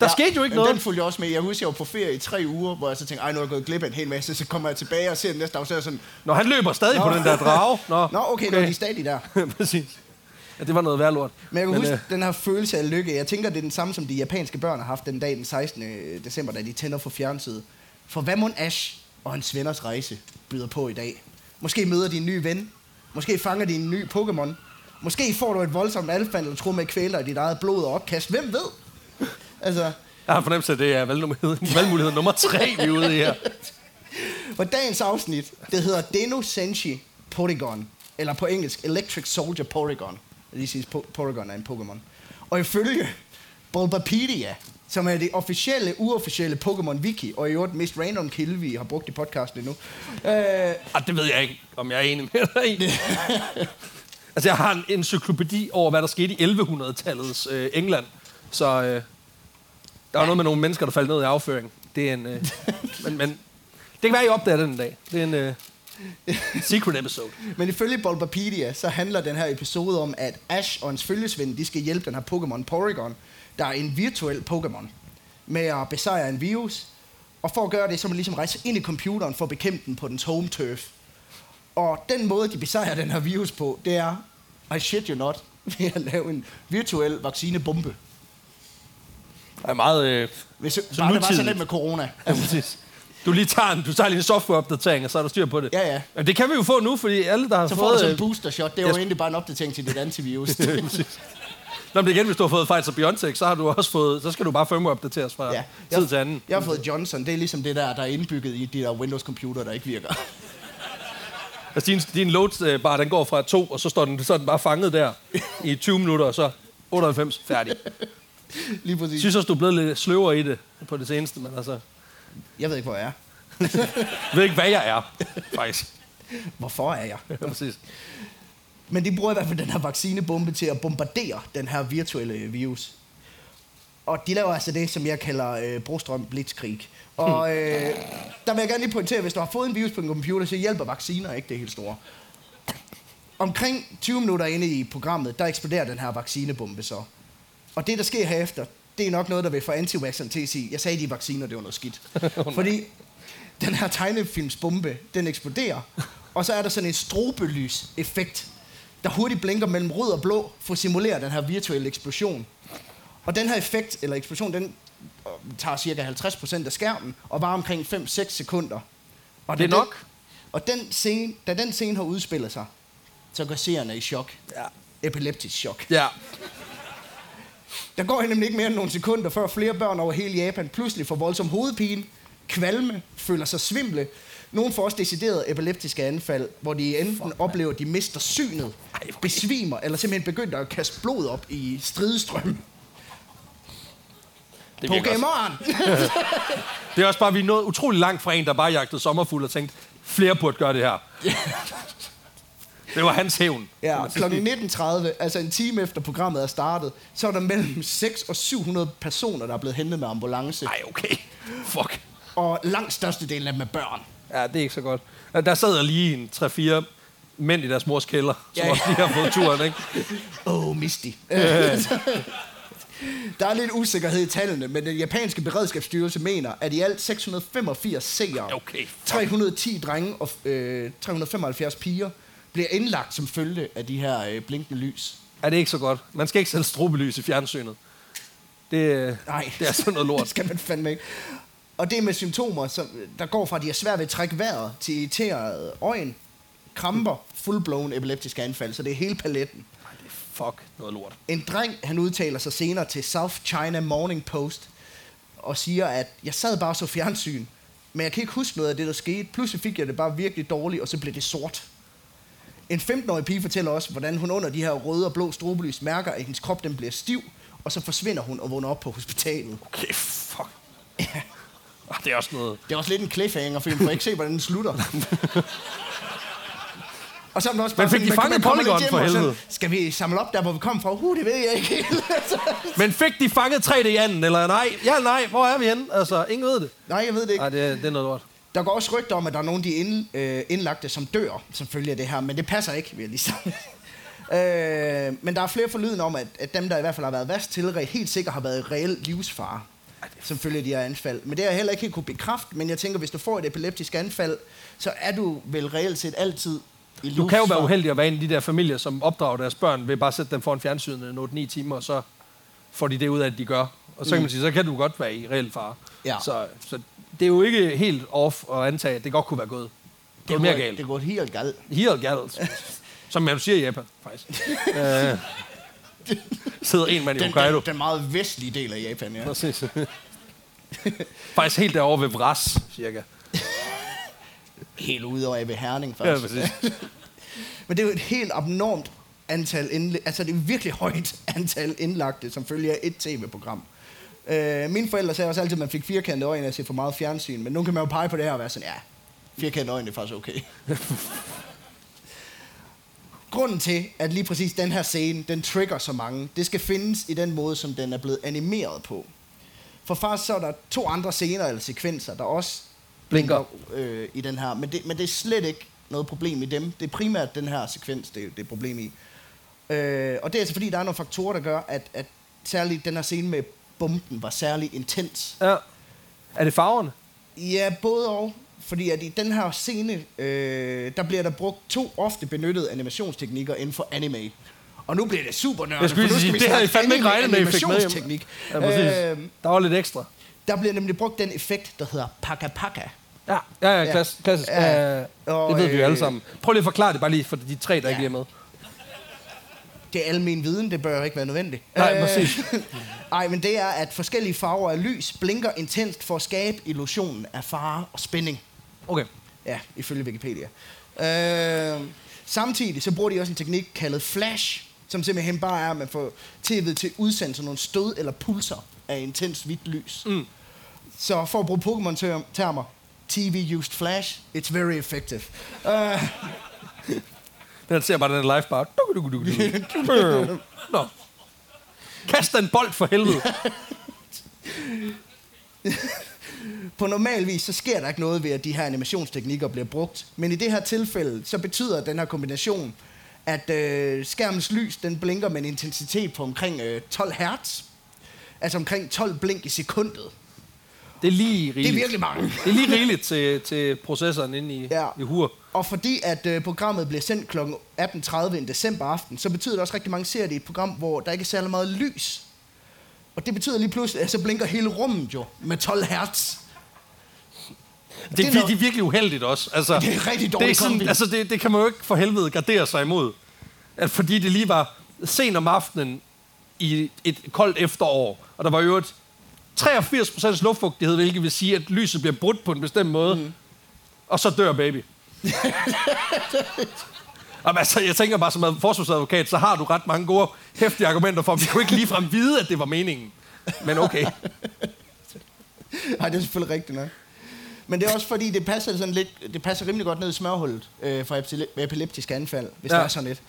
Speaker 1: Der ja, skete jo ikke
Speaker 2: men
Speaker 1: noget.
Speaker 2: Den fulgte jeg også med. Jeg husker, jeg var på ferie i tre uger, hvor jeg så tænkte, ej, nu er jeg gået glip af en hel masse. Så kommer jeg tilbage og ser den næste dag, så er sådan,
Speaker 1: Nå, han løber stadig
Speaker 2: Nå.
Speaker 1: på den der drage. Nå,
Speaker 2: nå, okay, okay. nu er de stadig der.
Speaker 1: Præcis. Ja, det var noget værd lort.
Speaker 2: Men jeg kan
Speaker 1: Men,
Speaker 2: huske
Speaker 1: øh,
Speaker 2: den her følelse af lykke. Jeg tænker, det er den samme, som de japanske børn har haft den dag den 16. december, da de tænder for fjernsynet. For hvad må Ash og hans venners rejse byder på i dag? Måske møder de en ny ven. Måske fanger de en ny Pokémon. Måske får du et voldsomt alfand, eller tror med kvæler i dit eget blod og opkast. Hvem ved? Altså,
Speaker 1: Jeg har fornemmelse af, at det er valgmulighed, valgmulighed nummer tre, vi er ude i her.
Speaker 2: For dagens afsnit, det hedder Deno Senshi Porygon. Eller på engelsk, Electric Soldier Porygon. Jeg lige sige, Po- Porygon er en Pokémon. Og ifølge Bulbapedia, som er det officielle, uofficielle Pokémon Wiki, og i øvrigt mest random kilde, vi har brugt i podcasten endnu. Øh,
Speaker 1: Ah, det ved jeg ikke, om jeg er enig med dig i. altså, jeg har en encyklopædi over, hvad der skete i 1100-tallets øh, England. Så øh, der var noget med nogle mennesker, der faldt ned i afføring. Det er en... Øh, men, men det kan være, I opdager den en dag. Det er en øh, secret episode.
Speaker 2: men ifølge Bulbapedia, så handler den her episode om, at Ash og hans følgesvend, de skal hjælpe den her Pokémon Porygon, der er en virtuel Pokémon, med at besejre en virus. Og for at gøre det, så må man ligesom rejse ind i computeren for at bekæmpe den på dens home turf. Og den måde, de besejrer den her virus på, det er, I shit you not, ved at lave en virtuel vaccinebombe.
Speaker 1: Det er meget... Øh,
Speaker 2: Hvis
Speaker 1: Så
Speaker 2: så bare det var så lidt med corona.
Speaker 1: ja, præcis. Du lige tager en, du tager lige en softwareopdatering, og så er der styr på det.
Speaker 2: Ja, ja.
Speaker 1: Men det kan vi jo få nu, fordi alle, der har
Speaker 2: Så får
Speaker 1: fået...
Speaker 2: du sådan en booster shot. Det er
Speaker 1: jeg
Speaker 2: jo
Speaker 1: sk-
Speaker 2: egentlig bare en opdatering til dit antivirus.
Speaker 1: Nå, men igen, hvis du har fået Pfizer-BioNTech, så har du også fået, så skal du bare firmware-opdateres fra
Speaker 2: Ja.
Speaker 1: ja. tid til anden.
Speaker 2: Jeg har fået Johnson. Det er ligesom det der, der er indbygget i de der Windows-computer, der ikke virker.
Speaker 1: Altså, din, din load bar, den går fra 2, og så står den, så er den bare fanget der i 20 minutter, og så 98 færdig.
Speaker 2: Lige præcis.
Speaker 1: Jeg synes også, du er blevet lidt sløvere i det på det seneste, men altså,
Speaker 2: Jeg ved ikke, hvor jeg er.
Speaker 1: jeg ved ikke, hvad jeg er, faktisk.
Speaker 2: Hvorfor er jeg?
Speaker 1: Ja, præcis.
Speaker 2: Men de bruger i hvert fald den her vaccinebombe til at bombardere den her virtuelle virus. Og de laver altså det, som jeg kalder øh, Brostrøm Blitzkrieg. Og øh, der vil jeg gerne lige pointere, at hvis du har fået en virus på en computer, så hjælper vacciner ikke det helt store. Omkring 20 minutter inde i programmet, der eksploderer den her vaccinebombe så. Og det, der sker herefter, det er nok noget, der vil få anti til at sige, jeg sagde, de vacciner, det var noget skidt. Fordi den her tegnefilmsbombe, den eksploderer, og så er der sådan en strobelys-effekt, der hurtigt blinker mellem rød og blå, for at simulere den her virtuelle eksplosion. Og den her effekt, eller eksplosion, den øh, tager cirka 50% af skærmen, og varer omkring 5-6 sekunder. Og
Speaker 1: Det er
Speaker 2: da
Speaker 1: nok.
Speaker 2: Den, og den scene, da den scene har udspillet sig, så går seerne i chok.
Speaker 1: Ja.
Speaker 2: Epileptisk chok.
Speaker 1: Ja.
Speaker 2: Der går nemlig ikke mere end nogle sekunder, før flere børn over hele Japan pludselig får voldsom hovedpine, kvalme, føler sig svimle. Nogle får også decideret epileptiske anfald, hvor de enten oplever, at de mister synet, besvimer, eller simpelthen begynder at kaste blod op i stridestrøm.
Speaker 1: Det.
Speaker 2: Pokémon!
Speaker 1: det er også bare, vi er nået utrolig langt fra en, der bare jagtede sommerfugl og tænkte, flere burde gøre det her. det var hans hævn.
Speaker 2: Ja, kl. 19.30, altså en time efter programmet er startet, så er der mellem 6 og 700 personer, der er blevet hentet med ambulance.
Speaker 1: Ej, okay. Fuck.
Speaker 2: Og langt størstedelen af dem er børn.
Speaker 1: Ja, det er ikke så godt. Der sad der lige en 3-4 mænd i deres mors kælder, som
Speaker 2: Ja,
Speaker 1: også lige har fået turen, ikke?
Speaker 2: Åh, oh, Misty. Der er lidt usikkerhed i tallene, men den japanske beredskabsstyrelse mener, at i alt 685 seere,
Speaker 1: Okay, fuck.
Speaker 2: 310 drenge og øh, 375 piger bliver indlagt som følge af de her øh, blinkende lys.
Speaker 1: Er det ikke så godt? Man skal ikke sætte strobelys i fjernsynet. Det, øh,
Speaker 2: Nej,
Speaker 1: det er sådan noget lort.
Speaker 2: det skal man fandme ikke. Og det er med symptomer, som, der går fra, at de er svært ved at trække vejret, til irriteret øjen, kramper, fullblown epileptiske anfald, så det er hele paletten.
Speaker 1: Fuck noget lort.
Speaker 2: En dreng, han udtaler sig senere til South China Morning Post, og siger, at jeg sad bare så fjernsyn, men jeg kan ikke huske noget af det, der skete. Pludselig fik jeg det bare virkelig dårligt, og så blev det sort. En 15-årig pige fortæller også, hvordan hun under de her røde og blå strobelys mærker, at hendes krop den bliver stiv, og så forsvinder hun og vågner op på hospitalet.
Speaker 1: Okay, fuck. Ah, det er også noget...
Speaker 2: Det er også lidt en cliffhanger-film, for jeg ikke se, hvordan den slutter. og så er den også bare
Speaker 1: Men fik
Speaker 2: sådan,
Speaker 1: de
Speaker 2: man-
Speaker 1: fanget
Speaker 2: man
Speaker 1: Polygon for
Speaker 2: og sådan,
Speaker 1: helvede?
Speaker 2: Skal vi samle op der, hvor vi kom fra? Uh, det ved jeg ikke helt.
Speaker 1: Men fik de fanget 3D-anden, eller nej? Ja, nej, hvor er vi henne? Altså, ingen ved det.
Speaker 2: Nej, jeg ved det ikke.
Speaker 1: Nej, det, det er noget lort.
Speaker 2: Der går også rygter om, at der er nogen, de ind, øh, indlagte, som dør, som følge af det her, men det passer ikke, vil jeg lige sige. øh, men der er flere forlyden om, at, at dem, der i hvert fald har været værst til, helt sikkert har været reel livsfare, som følge af de her anfald. Men det har jeg heller ikke helt kunne bekræfte, men jeg tænker, hvis du får et epileptisk anfald, så er du vel reelt set altid i
Speaker 1: Du kan jo være uheldig at være en af de der familier, som opdrager deres børn ved bare at sætte dem foran fjernsynet i 8-9 timer, og så får de det ud af, at de gør. Og så kan man sige, så kan du godt være i reel fare.
Speaker 2: Ja.
Speaker 1: Så, så det er jo ikke helt off at antage, at det godt kunne være gået. Det er mere galt.
Speaker 2: Det går helt galt.
Speaker 1: Helt galt. Som man siger i Japan, faktisk. øh, sidder en mand i
Speaker 2: Den,
Speaker 1: Hokkaido.
Speaker 2: den, den meget vestlige del af Japan, ja.
Speaker 1: Præcis. faktisk helt derovre ved Vras, cirka.
Speaker 2: Helt ude over ved Herning,
Speaker 1: Ja,
Speaker 2: faktisk.
Speaker 1: præcis.
Speaker 2: Men det er jo et helt abnormt antal indlæ- altså det er virkelig højt antal indlagte, som følger et tv-program. Øh, mine forældre sagde også altid, at man fik firkantede øjne af at se for meget fjernsyn, men nu kan man jo pege på det her og være sådan, ja, firkantede øjne er faktisk okay. Grunden til, at lige præcis den her scene, den trigger så mange, det skal findes i den måde, som den er blevet animeret på. For faktisk så er der to andre scener eller sekvenser, der også
Speaker 1: Blinker.
Speaker 2: øh, i den her. Men det, men det er slet ikke noget problem i dem. Det er primært den her sekvens, det, er- det er problem i. Øh, og det er altså fordi, der er nogle faktorer, der gør, at, at særligt den her scene med bomben var særlig intens.
Speaker 1: Ja. Er det farverne?
Speaker 2: Ja, både og. Fordi at i den her scene, øh, der bliver der brugt to ofte benyttede animationsteknikker inden for anime. Og nu bliver det super nørdet,
Speaker 1: Jeg skulle
Speaker 2: for nu skal
Speaker 1: sige,
Speaker 2: vi
Speaker 1: det havde
Speaker 2: snakke
Speaker 1: fandme ikke regnet med, fik med
Speaker 2: animationsteknik.
Speaker 1: Ja.
Speaker 2: Øh,
Speaker 1: Der var lidt ekstra.
Speaker 2: der bliver nemlig brugt den effekt, der hedder Paka Paka.
Speaker 1: Ja, ja, ja, klass, klassisk.
Speaker 2: Ja.
Speaker 1: Ja. Det ved vi jo alle
Speaker 2: øh,
Speaker 1: sammen. Prøv lige at forklare det bare lige for de tre, der
Speaker 2: Ja.
Speaker 1: ikke er med.
Speaker 2: Det er almen viden, det bør ikke være nødvendigt.
Speaker 1: Nej,
Speaker 2: Øh,
Speaker 1: præcis.
Speaker 2: Ej, men det er, at forskellige farver af lys blinker intenst for at skabe illusionen af fare og spænding.
Speaker 1: Okay.
Speaker 2: Ja, ifølge Wikipedia. Øh, samtidig så bruger de også en teknik kaldet flash, som simpelthen bare er, at man får tv'et til udsendt sådan nogle stød eller pulser af intens hvidt lys.
Speaker 1: Mm.
Speaker 2: Så for at bruge Pokémon-termer, TV used flash, it's very effective. Uh,
Speaker 1: Den ser bare den live duk. Nå. Kast den bold for helvede.
Speaker 2: på normal vis, så sker der ikke noget ved, at de her animationsteknikker bliver brugt. Men i det her tilfælde, så betyder den her kombination, at øh, skærmens lys, den blinker med en intensitet på omkring øh, 12 hertz. Altså omkring 12 blink i sekundet.
Speaker 1: Det er lige rigeligt.
Speaker 2: Det er virkelig mange.
Speaker 1: Det er lige rigeligt til, til processoren inde i,
Speaker 2: Ja.
Speaker 1: i hur.
Speaker 2: Og fordi at øh, programmet bliver sendt kl. 18.30 en december aften, så betyder det også rigtig mange ser det i et program, hvor der ikke er særlig meget lys. Og det betyder lige pludselig, at så blinker hele rummet jo med 12 hertz.
Speaker 1: Det,
Speaker 2: Det
Speaker 1: det, er
Speaker 2: noget-
Speaker 1: det er virkelig uheldigt også. Altså,
Speaker 2: Det er rigtig
Speaker 1: det,
Speaker 2: dårligt
Speaker 1: er sådan,
Speaker 2: kombi.
Speaker 1: altså det, det kan man jo ikke for helvede gardere sig imod. At fordi det lige var sent om aftenen i et koldt efterår, og der var jo et 83% luftfugtighed, hvilket vil sige, at lyset bliver brudt på en bestemt måde, mm. og så dør baby. Jamen, altså, jeg tænker bare, som forsvarsadvokat, så har du ret mange gode, hæftige argumenter for, at vi kunne ikke ligefrem vide, at det var meningen. Men okay.
Speaker 2: Nej, det er selvfølgelig rigtigt nok. Men det er også fordi, det passer, sådan lidt, det passer rimelig godt ned i smørhullet øh, for epile- epileptiske anfald, hvis ja.
Speaker 1: Ja.
Speaker 2: det er sådan lidt.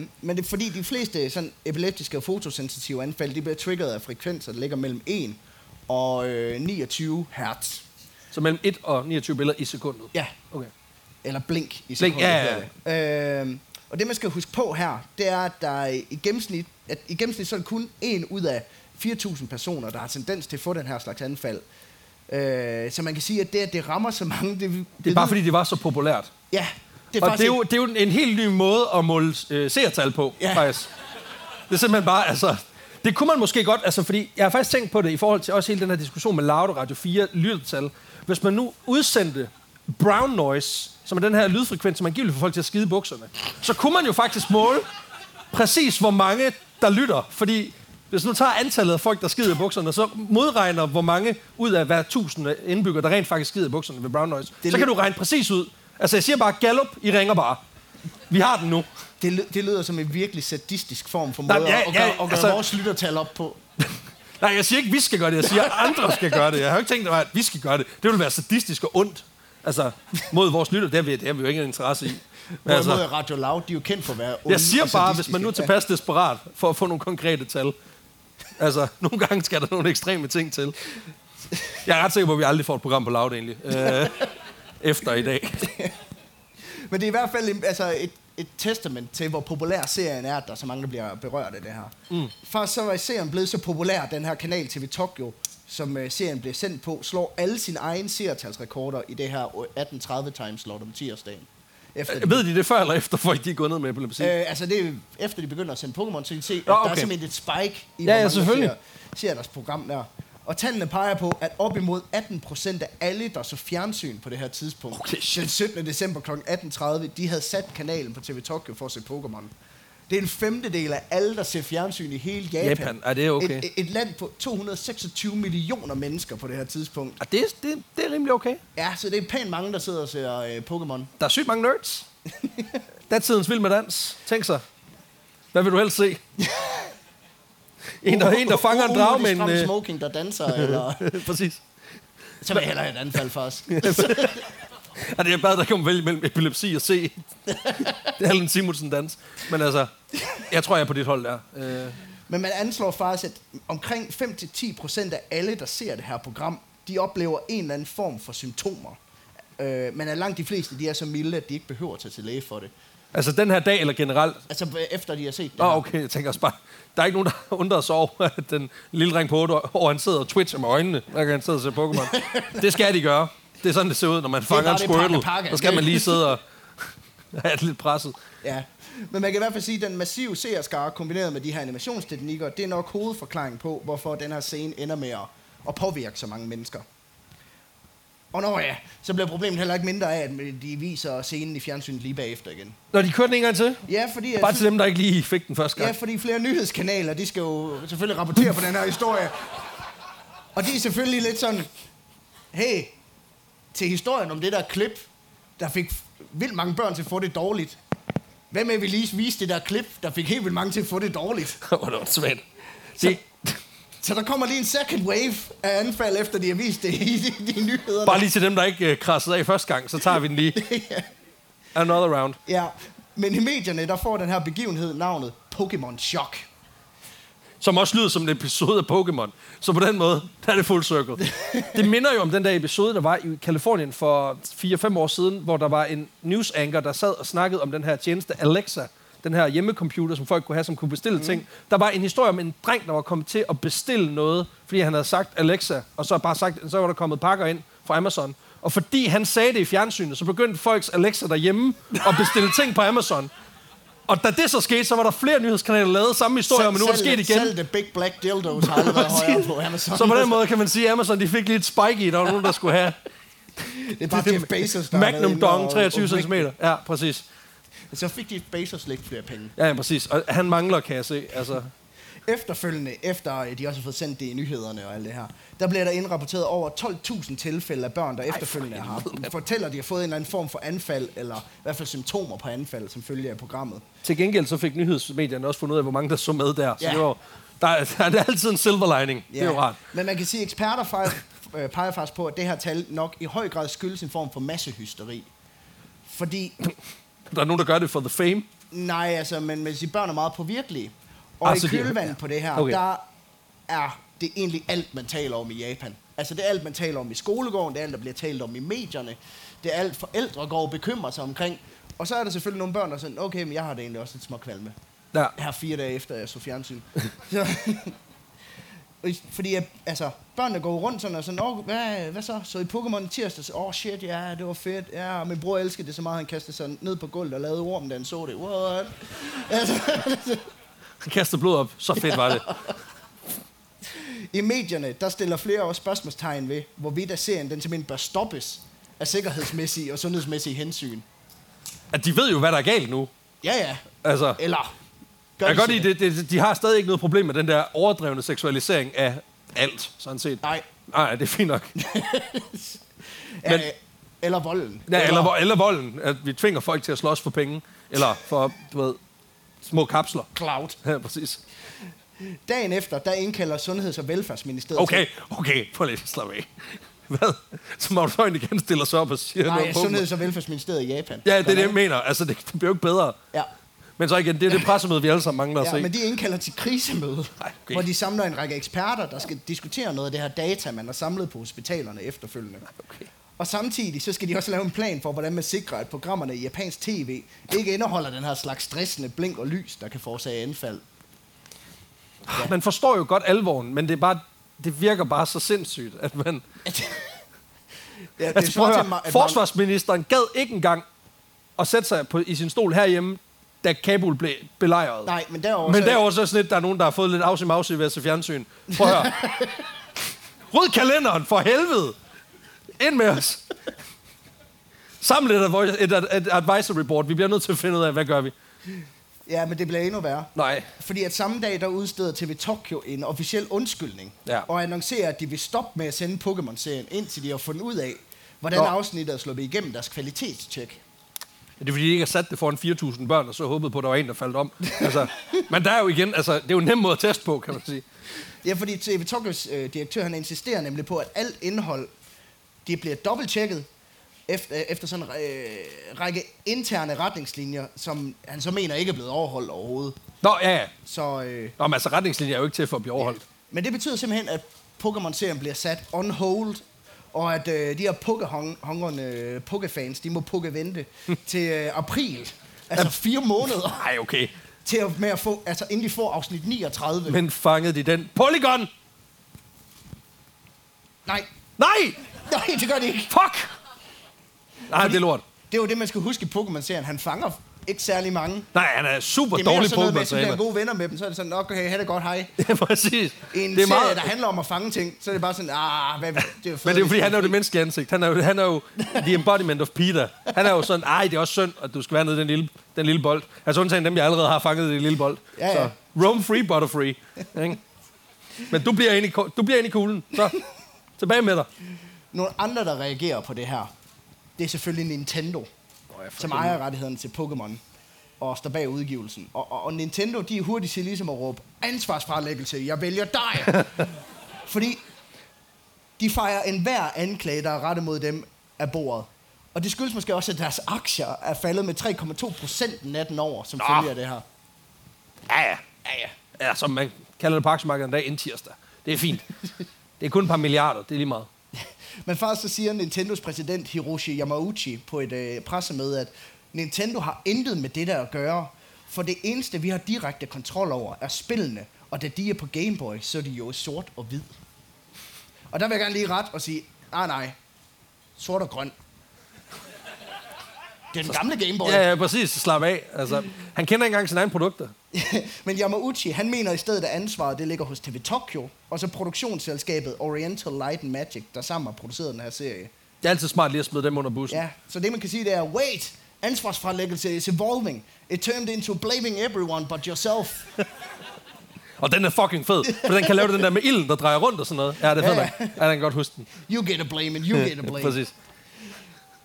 Speaker 2: Øh, men det er fordi, de fleste sådan, epileptiske og fotosensitive anfald, de bliver triggeret af frekvenser, der ligger mellem 1 og øh, 29 hertz.
Speaker 1: Så mellem 1 og 29 billeder i sekundet.
Speaker 2: Ja,
Speaker 1: Okay.
Speaker 2: eller blink i
Speaker 1: Blink,
Speaker 2: sekundet.
Speaker 1: ja, ja,
Speaker 2: hedder det. Øh, og det, man skal huske på her, det er, at der er i gennemsnit, at i gennemsnit så er det kun en ud af 4.000 personer, der har tendens til at få den her slags anfald. Øh, så man kan sige, at det, at det rammer så mange... Det,
Speaker 1: Det er bare fordi, det var så populært.
Speaker 2: Ja, det er
Speaker 1: og det er, jo, det er jo en helt ny måde at måle øh, seertal på,
Speaker 2: Ja.
Speaker 1: faktisk. Det er simpelthen bare, altså... Det kunne man måske godt, altså fordi jeg har faktisk tænkt på det i forhold til også hele den her diskussion med Loud Radio 4 lyttertal. Hvis man nu udsendte brown noise, som er den her lydfrekvens, som man giver for folk til at skide bukserne, så kunne man jo faktisk måle præcis, hvor mange der lytter. Fordi hvis nu tager antallet af folk, der skider i bukserne, så modregner, hvor mange ud af hver tusind indbygger, der rent faktisk skider i bukserne ved brown noise.
Speaker 2: er
Speaker 1: Så kan du regne præcis ud. Altså jeg siger bare, Gallup, I ringer bare. Vi har den nu.
Speaker 2: Det, det lyder som en virkelig sadistisk form for
Speaker 1: Nej,
Speaker 2: måde
Speaker 1: ja,
Speaker 2: at,
Speaker 1: ja,
Speaker 2: at, gøre, at gøre
Speaker 1: altså-
Speaker 2: vores lyttertal op på.
Speaker 1: Nej, jeg siger ikke, vi skal gøre det. Jeg siger, at andre skal gøre det. Jeg har jo ikke tænkt mig, at vi skal gøre det. Det vil være sadistisk og ondt. Altså, mod vores lytter, det har vi, det har vi jo ingen interesse i. Men altså,
Speaker 2: Radio Loud, de er jo kendt for at være onde
Speaker 1: jeg siger bare, hvis man nu er tilpas desperat for at få nogle konkrete tal. Altså, nogle gange skal der nogle ekstreme ting til. Jeg er ret sikker på, at vi aldrig får et program på Loud, egentlig. Øh, efter i dag.
Speaker 2: Men det er i hvert fald altså et, et testament til, hvor populær serien er, at der er så mange, der bliver berørt af det her. Mm. Først så var serien blevet så populær, den her kanal TV Tokyo, som uh, serien blev sendt på, slår alle sine egne seertalsrekorder i det her 1830 timeslot om tirsdagen. Efter
Speaker 1: Ved de det før eller efter, for de er gået ned med epilepsi?
Speaker 2: Øh, altså det er efter de begynder at sende Pokémon, så kan de se, at
Speaker 1: Nå,
Speaker 2: der er
Speaker 1: okay.
Speaker 2: simpelthen et spike i,
Speaker 1: Ja, ja,
Speaker 2: hvor
Speaker 1: selvfølgelig.
Speaker 2: mange ser, ser deres program der. Og tallene peger på, at op imod 18 procent af alle, der så fjernsyn på det her tidspunkt,
Speaker 1: Okay, shit.
Speaker 2: den 17. december kl. 18.30, de havde sat kanalen på TV Tokyo for at se Pokémon. Det er en femtedel af alle, der ser fjernsyn i hele Japan.
Speaker 1: Japan, er det okay?
Speaker 2: Et, et, land på 226 millioner mennesker på det her tidspunkt.
Speaker 1: Ah, det, det, det er rimelig okay.
Speaker 2: Ja, så det er pænt mange, der sidder og ser øh, Pokémon.
Speaker 1: Der er sygt mange nerds. Datidens vild med dans. Tænk sig. Hvad vil du helst se? En, der, en, der fanger en drage med en...
Speaker 2: Uh,
Speaker 1: øh,
Speaker 2: smoking, der danser, eller...
Speaker 1: Præcis.
Speaker 2: Så vil jeg hellere have et anfald for os.
Speaker 1: Ja, det er bare, der kan man vælge mellem epilepsi og se. Det er Allen Simonsen dans. Men altså, jeg tror, jeg er på dit hold der. Øh,
Speaker 2: Men man anslår faktisk, at omkring 5-10 procent af alle, der ser det her program, de oplever en eller anden form for symptomer. Øh, men at langt de fleste, de er så milde, at de ikke behøver at tage til læge for det.
Speaker 1: altså, den her dag eller generelt.
Speaker 2: Altså efter de har set det
Speaker 1: Nå,
Speaker 2: her.
Speaker 1: okay, jeg tænker også bare, der er ikke nogen, der undrer sig over, at den lille dreng på 8 år, han sidder og twitcher med øjnene, hver gang han sidder og ser Pokémon. Det skal de gøre. Det er sådan, det ser ud, når man fanger en
Speaker 2: pakke,
Speaker 1: Squirtle.
Speaker 2: pakke.
Speaker 1: Så skal man lige sidde og have det lidt presset.
Speaker 2: Ja. Men man kan i hvert fald sige, at den massive seerskare kombineret med de her animationsteknikker, det er nok hovedforklaringen på, hvorfor den her scene ender med at, at påvirke så mange mennesker. Og når ja, så bliver problemet heller ikke mindre af, at de viser scenen i fjernsynet lige bagefter igen.
Speaker 1: Når de kører den en gang til,
Speaker 2: Ja, fordi...
Speaker 1: bare til dem, der ikke lige fik den første
Speaker 2: Ja,
Speaker 1: gang.
Speaker 2: fordi flere nyhedskanaler, de skal jo selvfølgelig rapportere på den her historie. Og de er selvfølgelig lidt sådan, hey, til historien om det der klip, der fik vildt mange børn til at få det dårligt. Hvad med, at vi lige viste det der klip, der fik helt vildt mange til at få det dårligt?
Speaker 1: Hvor det svært. Det,
Speaker 2: Så der kommer lige en second wave af anfald, efter de har vist det i de, de nyheder.
Speaker 1: bare lige til dem, der ikke uh, krassede af første gang, så tager vi den lige. Another round.
Speaker 2: Ja, men i medierne, der får den her begivenhed navnet Pokémon Shock.
Speaker 1: Som også lyder som en episode af Pokémon. Så på den måde, der er det full circle. Det minder jo om den der episode, der var i Kalifornien for 4-5 år siden, hvor der var en news anchor, der sad og snakkede om den her tjeneste Alexa, den her hjemmecomputer, som folk kunne have, som kunne bestille mm. ting. Der var en historie om en dreng, der var kommet til at bestille noget, fordi han havde sagt Alexa, og så bare sagt, så var der kommet pakker ind fra Amazon. Og fordi han sagde det i fjernsynet, så begyndte folks Alexa derhjemme at bestille ting på Amazon. Og da det så skete, så var der flere nyhedskanaler, der lavede samme historie, men nu er det sket igen.
Speaker 2: Selv The Big Black Dildos har aldrig været højere på Amazon.
Speaker 1: Så på den måde kan man sige, at Amazon de fik lidt spike i. Der var nogen, der skulle have
Speaker 2: det er bare Jeff Bezos, der
Speaker 1: Magnum Dong
Speaker 2: og-
Speaker 1: 23
Speaker 2: og
Speaker 1: cm. Ja, præcis.
Speaker 2: Så fik Jeff Bezos lidt flere penge.
Speaker 1: Ja, ja, præcis. Og han mangler, kan jeg se. Altså,
Speaker 2: Efterfølgende, efter øh, de også har fået sendt det i nyhederne og alt det her, der bliver der indrapporteret over 12.000 tilfælde af børn, der efterfølgende
Speaker 1: for
Speaker 2: har fortæller, at de har fået en eller anden form for anfald, eller i hvert fald symptomer på anfald, som følge af programmet.
Speaker 1: til gengæld så fik nyhedsmedierne også fundet ud af, hvor mange der så med der. Så
Speaker 2: Ja.
Speaker 1: det var, der, er- der er altid en silver lining. Det er jo rart.
Speaker 2: Men man kan sige, at eksperter fejl, øh, peger faktisk på, at det her tal nok i høj grad skyldes en form for massehysteri. Fordi,
Speaker 1: Der er nogen, der gør det for the fame.
Speaker 2: nej, altså, men man siger, børn er meget påvirkelige. Og
Speaker 1: Ah,
Speaker 2: i kølvandet på det her,
Speaker 1: Okay.
Speaker 2: der er det egentlig alt, man taler om i Japan. Altså, det er alt, man taler om i skolegården, det er alt, der bliver talt om i medierne, det er alt, forældre går og bekymrer sig omkring. Og så er der selvfølgelig nogle børn, der er sådan, okay, men jeg har det egentlig også lidt småkvalme.
Speaker 1: Ja.
Speaker 2: Her fire dage efter, jeg så fjernsyn. så, fordi altså, børnene går rundt sådan og sådan, Åh, hvad, hvad så? Så i Pokémon i tirsdags, åh oh, shit, ja, det var fedt. Ja, min bror elskede det så meget, han kastede sig ned på gulvet og lavede orm, da han så det. What? Altså,
Speaker 1: Han kastede blod op. Så fedt var det.
Speaker 2: I medierne, der stiller flere også spørgsmålstegn ved, hvorvidt at serien den simpelthen bør stoppes af sikkerhedsmæssige og sundhedsmæssige hensyn.
Speaker 1: At de ved jo, hvad der er galt nu.
Speaker 2: Ja, ja.
Speaker 1: Altså,
Speaker 2: Eller... Gør
Speaker 1: jeg kan
Speaker 2: de
Speaker 1: godt lide, det, det, de har stadig ikke noget problem med den der overdrevne seksualisering af alt, sådan set.
Speaker 2: Nej.
Speaker 1: Nej, det er fint nok. Men-
Speaker 2: Eller volden.
Speaker 1: Ja, eller, eller, eller volden, at vi tvinger folk til at slås for penge, eller for, du ved, små kapsler.
Speaker 2: Cloud.
Speaker 1: Ja, præcis.
Speaker 2: Dagen efter, der indkalder Sundheds- og Velfærdsministeriet
Speaker 1: Okay, okay, prøv lige at slappe af. Hvad? Så må du så igen stille sig op og sige
Speaker 2: Nej,
Speaker 1: noget på
Speaker 2: Sundheds- og Velfærdsministeriet i Japan.
Speaker 1: Ja, det er det, jeg mener. Altså, det, det bliver jo ikke bedre.
Speaker 2: Ja.
Speaker 1: Men så igen, det er det pressemøde, vi alle sammen mangler at
Speaker 2: Ja,
Speaker 1: se.
Speaker 2: men de indkalder til krisemøde, okay. hvor de samler en række eksperter, der skal diskutere noget af det her data, man har samlet på hospitalerne efterfølgende.
Speaker 1: Okay.
Speaker 2: Og samtidig så skal de også lave en plan for, hvordan man sikrer, at programmerne i japansk tv ikke indeholder den her slags stressende blink og lys, der kan forårsage anfald.
Speaker 1: Man forstår jo godt alvoren, men det er bare, det virker bare så sindssygt, at man...
Speaker 2: ja, det
Speaker 1: Altså, prøv at høre,
Speaker 2: at
Speaker 1: forsvarsministeren gad ikke engang at sætte sig på, i sin stol herhjemme, da Kabul blev belejret.
Speaker 2: Nej, men derover
Speaker 1: Men
Speaker 2: så-
Speaker 1: derover så er sådan lidt, der er nogen, der har fået lidt afsim afsim ved at se fjernsyn. Prøv at høre. Ryd kalenderen, for helvede! Ind med os! Samle et, et, et, et advisory board. Vi bliver nødt til at finde ud af, hvad gør vi?
Speaker 2: Ja, men det bliver endnu værre.
Speaker 1: Nej.
Speaker 2: Fordi at samme dag, der udsteder TV Tokyo en officiel undskyldning,
Speaker 1: Ja.
Speaker 2: og annoncerer, at de vil stoppe med at sende Pokémon-serien, indtil de har fundet ud af, hvordan
Speaker 1: Nå.
Speaker 2: afsnittet er sluppet igennem deres kvalitetstjek.
Speaker 1: Det er fordi, de ikke har sat det foran 4.000 børn, og så håbede på, at der var en, der faldt om. Altså, men der er jo igen, altså, det er jo en nem måde at teste på, kan man sige.
Speaker 2: Ja, fordi TV Tokyos øh, direktør, han insisterer nemlig på, at alt indhold, det bliver dobbelttjekket, efter, efter sådan en øh, række interne retningslinjer, som han så mener ikke er blevet overholdt overhovedet.
Speaker 1: Nå, ja, ja.
Speaker 2: Så, øh,
Speaker 1: Nå, men altså, retningslinjer er jo ikke til for at blive overholdt.
Speaker 2: men det betyder simpelthen, at Pokémon-serien bliver sat on hold, og at øh, de her Pokéhungrende Pokéfans, de må Poké-vente til øh, april. Altså fire måneder
Speaker 1: Nej, okay.
Speaker 2: til at, med at få, altså inden de får afsnit 39.
Speaker 1: Men fangede de den? Polygon!
Speaker 2: Nej,
Speaker 1: Nej!
Speaker 2: Nej, det gør de ikke.
Speaker 1: Fuck! Nej, det er lort.
Speaker 2: Det er jo det, man skal huske i Pokémon-serien. Han fanger ikke særlig mange.
Speaker 1: Nej, han er super
Speaker 2: Det er
Speaker 1: dårlig
Speaker 2: sådan noget med,
Speaker 1: Pokémon,
Speaker 2: at hvis
Speaker 1: træner.
Speaker 2: bliver gode venner med dem, så er det sådan, okay, have det godt, hej.
Speaker 1: Ja, præcis.
Speaker 2: I en
Speaker 1: det er
Speaker 2: serie,
Speaker 1: meget...
Speaker 2: der handler om at fange ting, så er det bare sådan, ah, hvad, det er jo fedt,
Speaker 1: Men det er jo fordi, han er jo det menneskelige ansigt. Han er jo, han er jo the embodiment of Peter. Han er jo sådan, ej, det er også synd, at du skal være nede i den lille, den lille bold. Altså undtagen dem, jeg allerede har fanget i den lille bold.
Speaker 2: Ja, ja.
Speaker 1: Så roam free, butterfree. Ikke? Men du bliver, inde i, du bliver inde i kuglen. Så tilbage med dig.
Speaker 2: Nogle andre, der reagerer på det her, det er selvfølgelig Nintendo, som ejer rettighederne til Pokémon og står bag udgivelsen. Og, og, og Nintendo, de er hurtigt til ligesom at råbe, ansvarsfralæggelse, jeg vælger dig. Fordi de fejrer enhver anklage, der er rettet mod dem af bordet. Og det skyldes måske også, at deres aktier er faldet med 3,2 procent natten over, som
Speaker 1: Nå.
Speaker 2: følge af det her.
Speaker 1: Ja, ja. Ja, ja. Ja, som man kalder det på aktiemarkedet en dag inden tirsdag. Det er fint. Det er kun et par milliarder, det er lige meget.
Speaker 2: Men faktisk så siger Nintendos præsident Hiroshi Yamauchi på et øh, pressemøde, at Nintendo har intet med det der at gøre, for det eneste, vi har direkte kontrol over, er spillene, og da de er på Game Boy, så er de jo sort og hvid. Og der vil jeg gerne lige ret og sige, nej nej, sort og grøn. Det er den gamle Game Boy.
Speaker 1: Ja, ja, præcis. Slap af. Altså, han kender ikke engang sine egne produkter.
Speaker 2: Men Yamauchi, han mener i stedet, at ansvaret det ligger hos TV Tokyo, og så produktionsselskabet Oriental Light and Magic, der sammen har produceret den her serie.
Speaker 1: Det er altid smart lige at smide dem under bussen.
Speaker 2: Ja, så det man kan sige, det er, wait, ansvarsfralæggelse is evolving. It turned into blaming everyone but yourself.
Speaker 1: Og den er fucking fed, for den kan lave den der med ilden, der drejer rundt og sådan noget. Ja, det er fedt
Speaker 2: Ja,
Speaker 1: nok. Ja, den kan godt huske den.
Speaker 2: You get a blame and you get a blame.
Speaker 1: Præcis.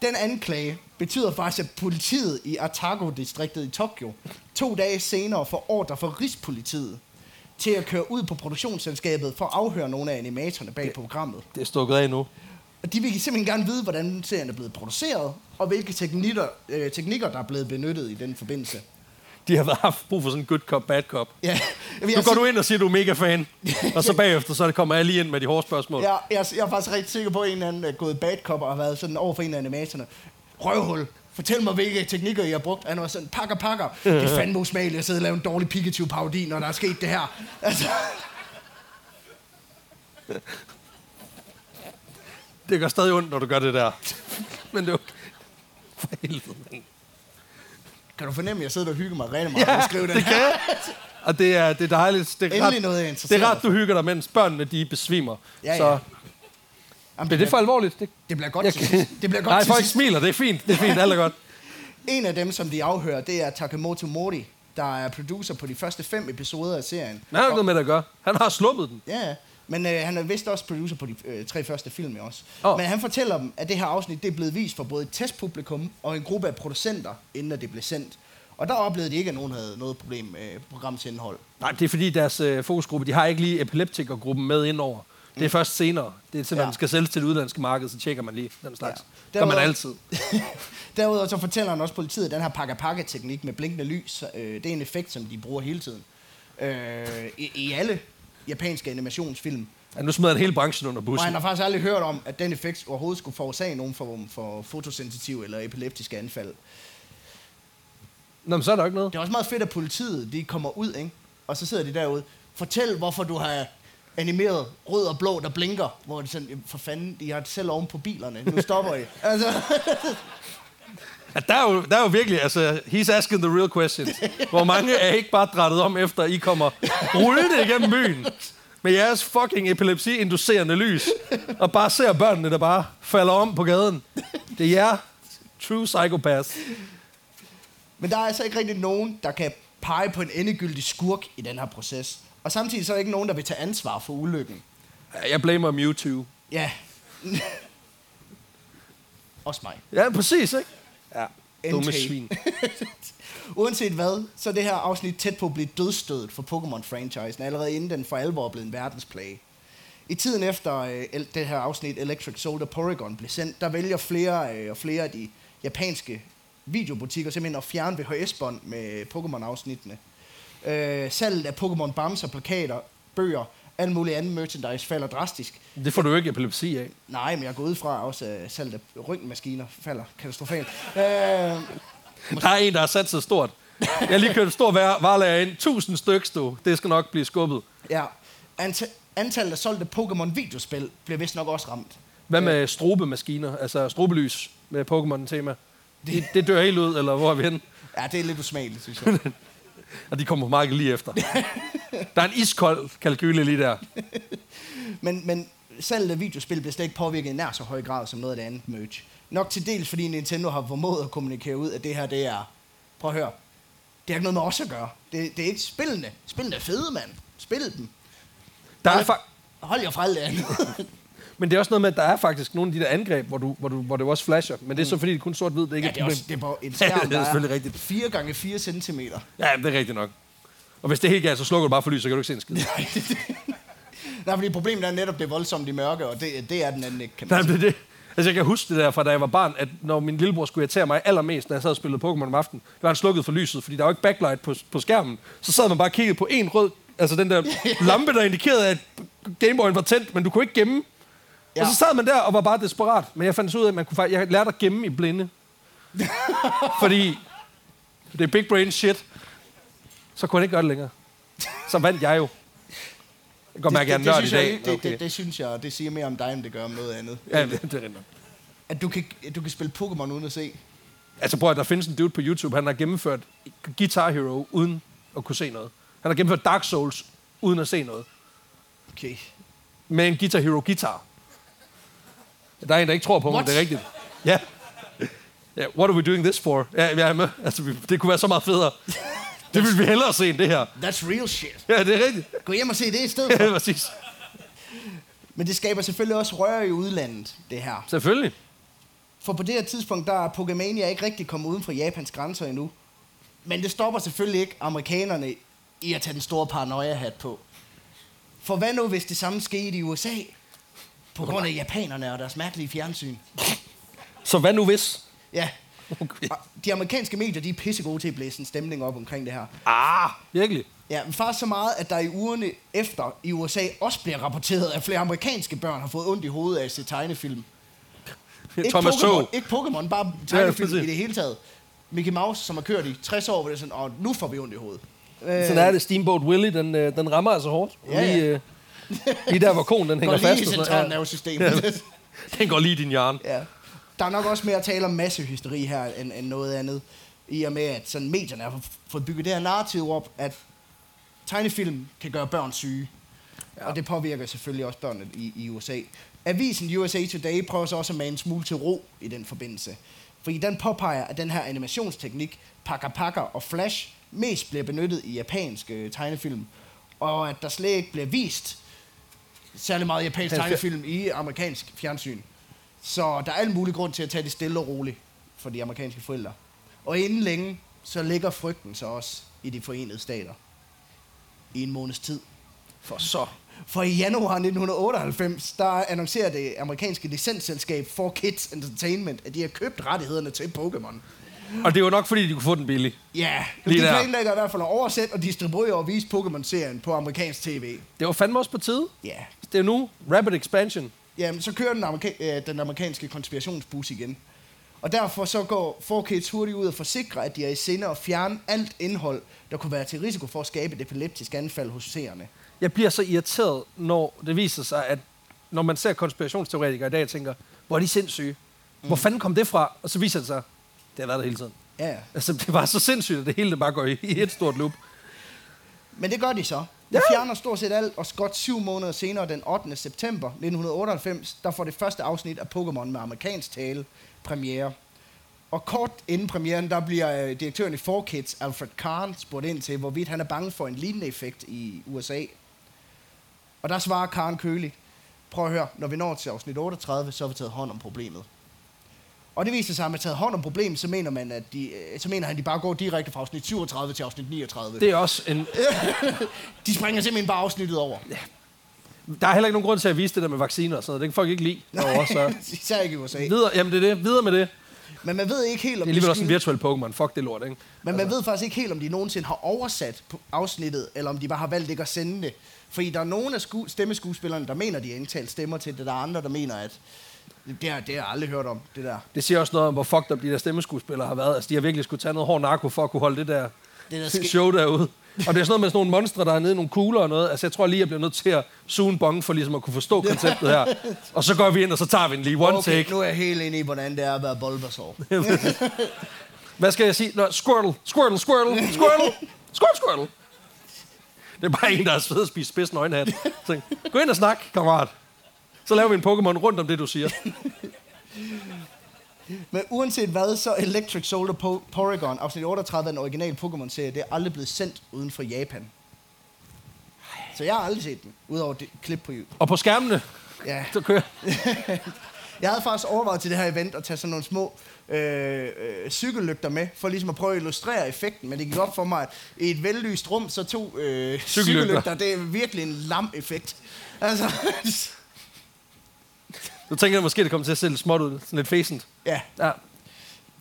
Speaker 2: Den anklage betyder faktisk, at politiet i Atago-distriktet i Tokyo to dage senere får ordre fra Rigspolitiet til at køre ud på produktionsselskabet for at afhøre nogle af animatorerne bag programmet.
Speaker 1: Det er stukket af nu.
Speaker 2: Og de vil simpelthen gerne vide, hvordan serien er blevet produceret, og hvilke teknikker, øh, teknikker der er blevet benyttet i den forbindelse.
Speaker 1: De har haft brug for sådan en good cop, bad cop.
Speaker 2: Ja, jeg,
Speaker 1: Nu går du ind og siger, at du er mega fan, og så bagefter, så kommer jeg lige ind med de hårde spørgsmål.
Speaker 2: Jeg, jeg, jeg er faktisk rigtig sikker på, at en eller anden er gået bad cop og har været sådan over for en af animatorerne. Røvhul. Fortæl mig, hvilke teknikker I har brugt. Han var sådan, pakker, pakker. Det er fandme usmageligt at sidde og lave en dårlig Pikachu-parodi, når der er sket det her. Altså,
Speaker 1: Det gør stadig ondt, når du gør det der. Men det er okay. For helvede, mand.
Speaker 2: Kan du fornemme, at jeg sidder og hygger mig rigtig meget ja,
Speaker 1: Ja,
Speaker 2: at skrive den
Speaker 1: det
Speaker 2: her?
Speaker 1: kan. Og det er, det er dejligt. Det er
Speaker 2: Endelig
Speaker 1: ret,
Speaker 2: noget,
Speaker 1: det er ret, du hygger dig, mens børnene de besvimer.
Speaker 2: Ja, ja.
Speaker 1: Så
Speaker 2: Jamen,
Speaker 1: men det er for alvorligt. Det,
Speaker 2: det bliver godt
Speaker 1: jeg,
Speaker 2: til sidst. Det bliver godt
Speaker 1: Nej, folk smiler. Det er fint. Det er fint. Alt er godt.
Speaker 2: En af dem, som de afhører, det er Takemoto Mori, der er producer på de første fem episoder af serien.
Speaker 1: Men han har noget med det at gøre. Han har sluppet den.
Speaker 2: Ja, ja. Men øh, han er vist også producer på de øh, tre første film også. Oh. Men han fortæller dem, at det her afsnit det er blevet vist for både et testpublikum og en gruppe af producenter, inden at det blev sendt. Og der oplevede de ikke, at nogen havde noget problem med programmets indhold.
Speaker 1: Nej, det er fordi deres øh, fokusgruppe, de har ikke lige epileptikergruppen med indover. Det er først senere. Det er til, når
Speaker 2: Ja.
Speaker 1: den skal sælges til det udlandske marked, så tjekker man lige den slags.
Speaker 2: Ja.
Speaker 1: Gør man
Speaker 2: Derudover-
Speaker 1: altid.
Speaker 2: Derudover så fortæller han også politiet, at den her pakka-pakka-teknik med blinkende lys, øh, det er en effekt, som de bruger hele tiden. Øh, i, I alle japanske animationsfilm.
Speaker 1: Ja, nu smider han hele branchen under
Speaker 2: Og
Speaker 1: bussen.
Speaker 2: han har faktisk aldrig hørt om, at den effekt overhovedet skulle forårsage nogen form for fotosensitiv eller epileptiske anfald.
Speaker 1: Nå, men så er der ikke noget.
Speaker 2: Det er også meget fedt, at politiet de kommer ud, ikke? og så sidder de derude. Fortæl, hvorfor du har animeret rød og blå, der blinker. Hvor det sådan, for fanden, de har det selv oven på bilerne. Nu stopper I. altså,
Speaker 1: Ja, der, er jo, der er jo virkelig, altså, he's asking the real questions. Hvor mange er ikke bare drættet om, efter I kommer rullende igennem byen med jeres fucking epilepsi-inducerende lys, og bare ser børnene, der bare falder om på gaden. Det er jer, true psychopaths.
Speaker 2: Men der er altså ikke rigtig nogen, der kan pege på en endegyldig skurk i den her proces. Og samtidig så er der ikke nogen, der vil tage ansvar for ulykken.
Speaker 1: Jeg blamer Mewtwo.
Speaker 2: Ja. Også mig.
Speaker 1: Ja, præcis, ikke? Ja, dumme svin.
Speaker 2: Uanset hvad, så er det her afsnit tæt på at blive dødstødet for Pokémon-franchisen, allerede inden den for alvor blevet en verdensplage. I tiden efter øh, det her afsnit Electric Soldier Porygon blev sendt, der vælger flere øh, og flere af de japanske videobutikker simpelthen at fjerne VHS-bånd med Pokémon-afsnittene. Øh, salget af Pokémon Bamser, plakater, bøger, alt muligt andet merchandise falder drastisk.
Speaker 1: Det får du jo ikke epilepsi af.
Speaker 2: Nej, men jeg går ud fra også, at salget af røntgenmaskiner falder katastrofalt. Øh,
Speaker 1: Der er en, der har sat sig stort. Jeg har lige kørt et stort vare- varelager ind. Tusind stykker, du. Det skal nok blive skubbet.
Speaker 2: Ja. Anta- antallet af solgte Pokémon-videospil bliver vist nok også ramt.
Speaker 1: Hvad med strobemaskiner, altså strobelys med Pokémon-tema? Det, det dør helt ud, eller hvor er vi henne?
Speaker 2: Ja, det er lidt usmageligt, synes jeg.
Speaker 1: Og de kommer på markedet lige efter. Der er en iskold kalkyle lige der.
Speaker 2: men, men salget af videospil bliver slet ikke påvirket i nær så høj grad som noget af det andet merch. Nok til dels, fordi Nintendo har formået at kommunikere ud, at det her, det er... Prøv at høre. Det har ikke noget med os at gøre. Det, det er ikke spillene. Spillene er fede, mand. Spil dem.
Speaker 1: Der er
Speaker 2: Hold-
Speaker 1: fa-
Speaker 2: Hold jer fra alt det andet.
Speaker 1: Men det er også noget med, at der er faktisk nogle af de der angreb, hvor, du, hvor, du, hvor det også flasher. Men det er så fordi, det er kun sort-hvid, det er ikke
Speaker 2: ja,
Speaker 1: et
Speaker 2: det er, også, det er på en skærm,
Speaker 1: det er selvfølgelig
Speaker 2: er
Speaker 1: rigtigt.
Speaker 2: 4 gange 4 cm.
Speaker 1: Ja, det er rigtigt nok. Og hvis det er helt galt, så slukker du bare for lys, så kan du ikke se en skid.
Speaker 2: Nej, fordi problemet er netop, det er voldsomt i mørke, og det, det er den anden ikke, kan man
Speaker 1: Nej, det er det. Altså, jeg kan huske det der fra da jeg var barn, at når min lillebror skulle irritere mig allermest, når jeg sad og spillede Pokémon om aftenen, der var han slukket for lyset, fordi der var ikke backlight på, på skærmen. Så sad man bare og kiggede på en rød, altså den der lampe, der indikerede, at Gameboyen var tændt, men du kunne ikke gemme. Ja. Og så sad man der og var bare desperat. Men jeg fandt så ud af, at man kunne faktisk, jeg lærte at gemme i blinde. fordi det er big brain shit. Så kunne han ikke gøre det længere. Så vandt jeg jo. Jeg kan godt mærke, at jeg er nørd i
Speaker 2: jeg,
Speaker 1: dag.
Speaker 2: ikke- det,
Speaker 1: Okay.
Speaker 2: det, det, synes jeg, det siger mere om dig, end det gør om noget andet.
Speaker 1: Ja, det, det er.
Speaker 2: At du kan, du kan spille Pokémon uden at se.
Speaker 1: Altså prøv at der findes en dude på YouTube, han har gennemført Guitar Hero uden at kunne se noget. Han har gennemført Dark Souls uden at se noget.
Speaker 2: Okay.
Speaker 1: Med en Guitar Hero guitar. Der er en, der ikke tror på mig,
Speaker 2: What?
Speaker 1: det er rigtigt. Ja. Ja, what are we doing this for? Ja, er med. Altså, det kunne være så meget federe. Det ville vi hellere se end det her.
Speaker 2: That's real shit.
Speaker 1: Ja, det er rigtigt.
Speaker 2: Gå hjem og se det i stedet
Speaker 1: Ja,
Speaker 2: for.
Speaker 1: præcis.
Speaker 2: Men det skaber selvfølgelig også røre i udlandet, det her.
Speaker 1: Selvfølgelig.
Speaker 2: For på det her tidspunkt, der er Pokémania ikke rigtig kommet uden for Japans grænser endnu. Men det stopper selvfølgelig ikke amerikanerne i at tage den store paranoia-hat på. For hvad nu, hvis det samme skete i USA? På grund af japanerne og deres mærkelige fjernsyn.
Speaker 1: Så hvad nu hvis?
Speaker 2: Ja,
Speaker 1: Okay.
Speaker 2: og de amerikanske medier, de er pissegode til at blæse en stemning op omkring det her.
Speaker 1: Ah, virkelig?
Speaker 2: Ja, men faktisk så meget, at der i ugerne efter i USA også bliver rapporteret, at flere amerikanske børn har fået ondt i hovedet af at se tegnefilm. Ikke
Speaker 1: Thomas
Speaker 2: Pokémon, ikke Pokémon, bare tegnefilm
Speaker 1: præcis.
Speaker 2: i det hele taget. Mickey Mouse, som har kørt i 60 år, hvor det er sådan, og nu får vi ondt i hovedet. Øh,
Speaker 1: Sådan er det. Steamboat Willie, den, øh, den rammer altså hårdt.
Speaker 2: Ja, ja.
Speaker 1: Lige, øh, lige der, hvor konen den hænger
Speaker 2: går lige
Speaker 1: fast.
Speaker 2: i
Speaker 1: og sådan-
Speaker 2: centralnervesystem.
Speaker 1: Ja.
Speaker 2: Ja.
Speaker 1: Den går lige i din hjerne.
Speaker 2: ja. Der er nok også mere at tale om massehysteri her, end, end noget andet. I og med, at sådan medierne har fået bygget det her narrativ op, at tegnefilm kan gøre børn syge. Ja. Og det påvirker selvfølgelig også børnene i, i USA. Avisen USA Today prøver så også at mane en smule til ro i den forbindelse. Fordi den påpeger, at den her animationsteknik, Paka Paka og Flash, mest bliver benyttet i japanske tegnefilm. Og at der slet ikke bliver vist særlig meget japansk
Speaker 1: Ja,
Speaker 2: tegnefilm i amerikansk fjernsyn. Så der er al mulig grund til at tage det stille og roligt for de amerikanske forældre. Og inden længe, så ligger frygten så også i de forenede stater. I en måneds tid.
Speaker 1: For så.
Speaker 2: For i januar 1998, der annoncerer det amerikanske licensselskab 4Kids Entertainment, at de har købt rettighederne til Pokémon.
Speaker 1: Og det var nok, fordi de kunne få den billig.
Speaker 2: Ja,
Speaker 1: Lige
Speaker 2: de
Speaker 1: der.
Speaker 2: planlægger i hvert fald at oversætte og distribuere og vise Pokémon-serien på amerikansk tv.
Speaker 1: Det var fandme også på tide.
Speaker 2: Ja,
Speaker 1: Det er nu. Rapid expansion.
Speaker 2: Jamen, så kører den, amerika- øh, den amerikanske konspirationsbus igen. Og derfor så går 4Kids hurtigt ud og forsikrer, at de er i sinde at fjerne alt indhold, der kunne være til risiko for at skabe et epileptisk anfald hos seerne.
Speaker 1: Jeg bliver så irriteret, når det viser sig, at når man ser konspirationsteoretikere i dag, tænker, hvor er de sindssyge? Hvor fanden kom det fra? Og så viser det sig, det har været der hele tiden.
Speaker 2: Ja, ja.
Speaker 1: Altså, det var så sindssygt, at det hele det bare går i, i et stort loop.
Speaker 2: Men det gør de så. De
Speaker 1: Ja.
Speaker 2: fjerner stort set alt, og godt syv måneder senere, den 8. september 1998, der får det første afsnit af Pokémon med amerikansk tale premiere. Og kort inden premieren, der bliver øh, direktøren i 4Kids, Alfred Kahn, spurgt ind til, hvorvidt han er bange for en lignende effekt i USA. Og der svarer Kahn køligt, prøv at høre, når vi når til afsnit 38, så har vi taget hånd om problemet. Og det viser sig, at man taget hånd om problemet, så mener, man, at de, øh, så mener han, at de bare går direkte fra afsnit 37 til afsnit 39.
Speaker 1: Det er også en...
Speaker 2: De springer simpelthen bare afsnittet over.
Speaker 1: Der er heller ikke nogen grund til at vise det der med vacciner og sådan noget. Det kan folk ikke lide derovre, så...
Speaker 2: Især ikke i USA.
Speaker 1: Videre, jamen det er det. Videre med det.
Speaker 2: Men man ved ikke helt,
Speaker 1: Det
Speaker 2: om
Speaker 1: er
Speaker 2: de
Speaker 1: alligevel også en virtuel Pokémon. Fuck det lort, ikke?
Speaker 2: Men man ved faktisk ikke helt, om de nogensinde har oversat afsnittet, eller om de bare har valgt ikke at sende det. Fordi der er nogle af sku- stemmeskuespillerne, der mener, de har indtalt stemmer til det. Der er andre, der mener, at det har, det har jeg aldrig hørt om, det der.
Speaker 1: Det siger også noget om, hvor fucked up de der stemmeskuespillere har været. Altså, de har virkelig skulle tage noget hård narko for at kunne holde det der,
Speaker 2: Det der ske-
Speaker 1: show derude. Og det er sådan noget med sådan nogle monstre, der er nede i nogle kugler og noget. Altså, jeg tror lige, jeg bliver nødt til at suge en bong for ligesom at kunne forstå konceptet her. Og så går vi ind, og så tager vi en lige one
Speaker 2: okay,
Speaker 1: take.
Speaker 2: nu er jeg helt inde i, hvordan det er at være Bulbasaur.
Speaker 1: Hvad skal jeg sige? Nå, squirtle, squirtle, squirtle, squirtle, squirtle, squirtle. Det er bare en, der er sved at spise spids nøgenhat. Så, gå ind og snak, kammerat. Så laver vi en Pokémon rundt om det, du siger.
Speaker 2: Men uanset hvad, så Electric Soldier po- Porygon, afsnit 38 af den originale Pokémon-serie, det er aldrig blevet sendt uden for Japan. Så jeg har aldrig set den, udover det klip på YouTube.
Speaker 1: Og på skærmene,
Speaker 2: Ja.
Speaker 1: så kører
Speaker 2: Jeg havde faktisk overvejet til det her event at tage sådan nogle små øh, øh, cykellygter med, for ligesom at prøve at illustrere effekten, men det gik op for mig, at i et vellyst rum, så to øh,
Speaker 1: Cykellygter.
Speaker 2: cykellygter, det er virkelig en lam effekt. Altså,
Speaker 1: Du tænker måske, det kommer til at se lidt småt ud. Sådan lidt fæsent.
Speaker 2: ja.
Speaker 1: Ja.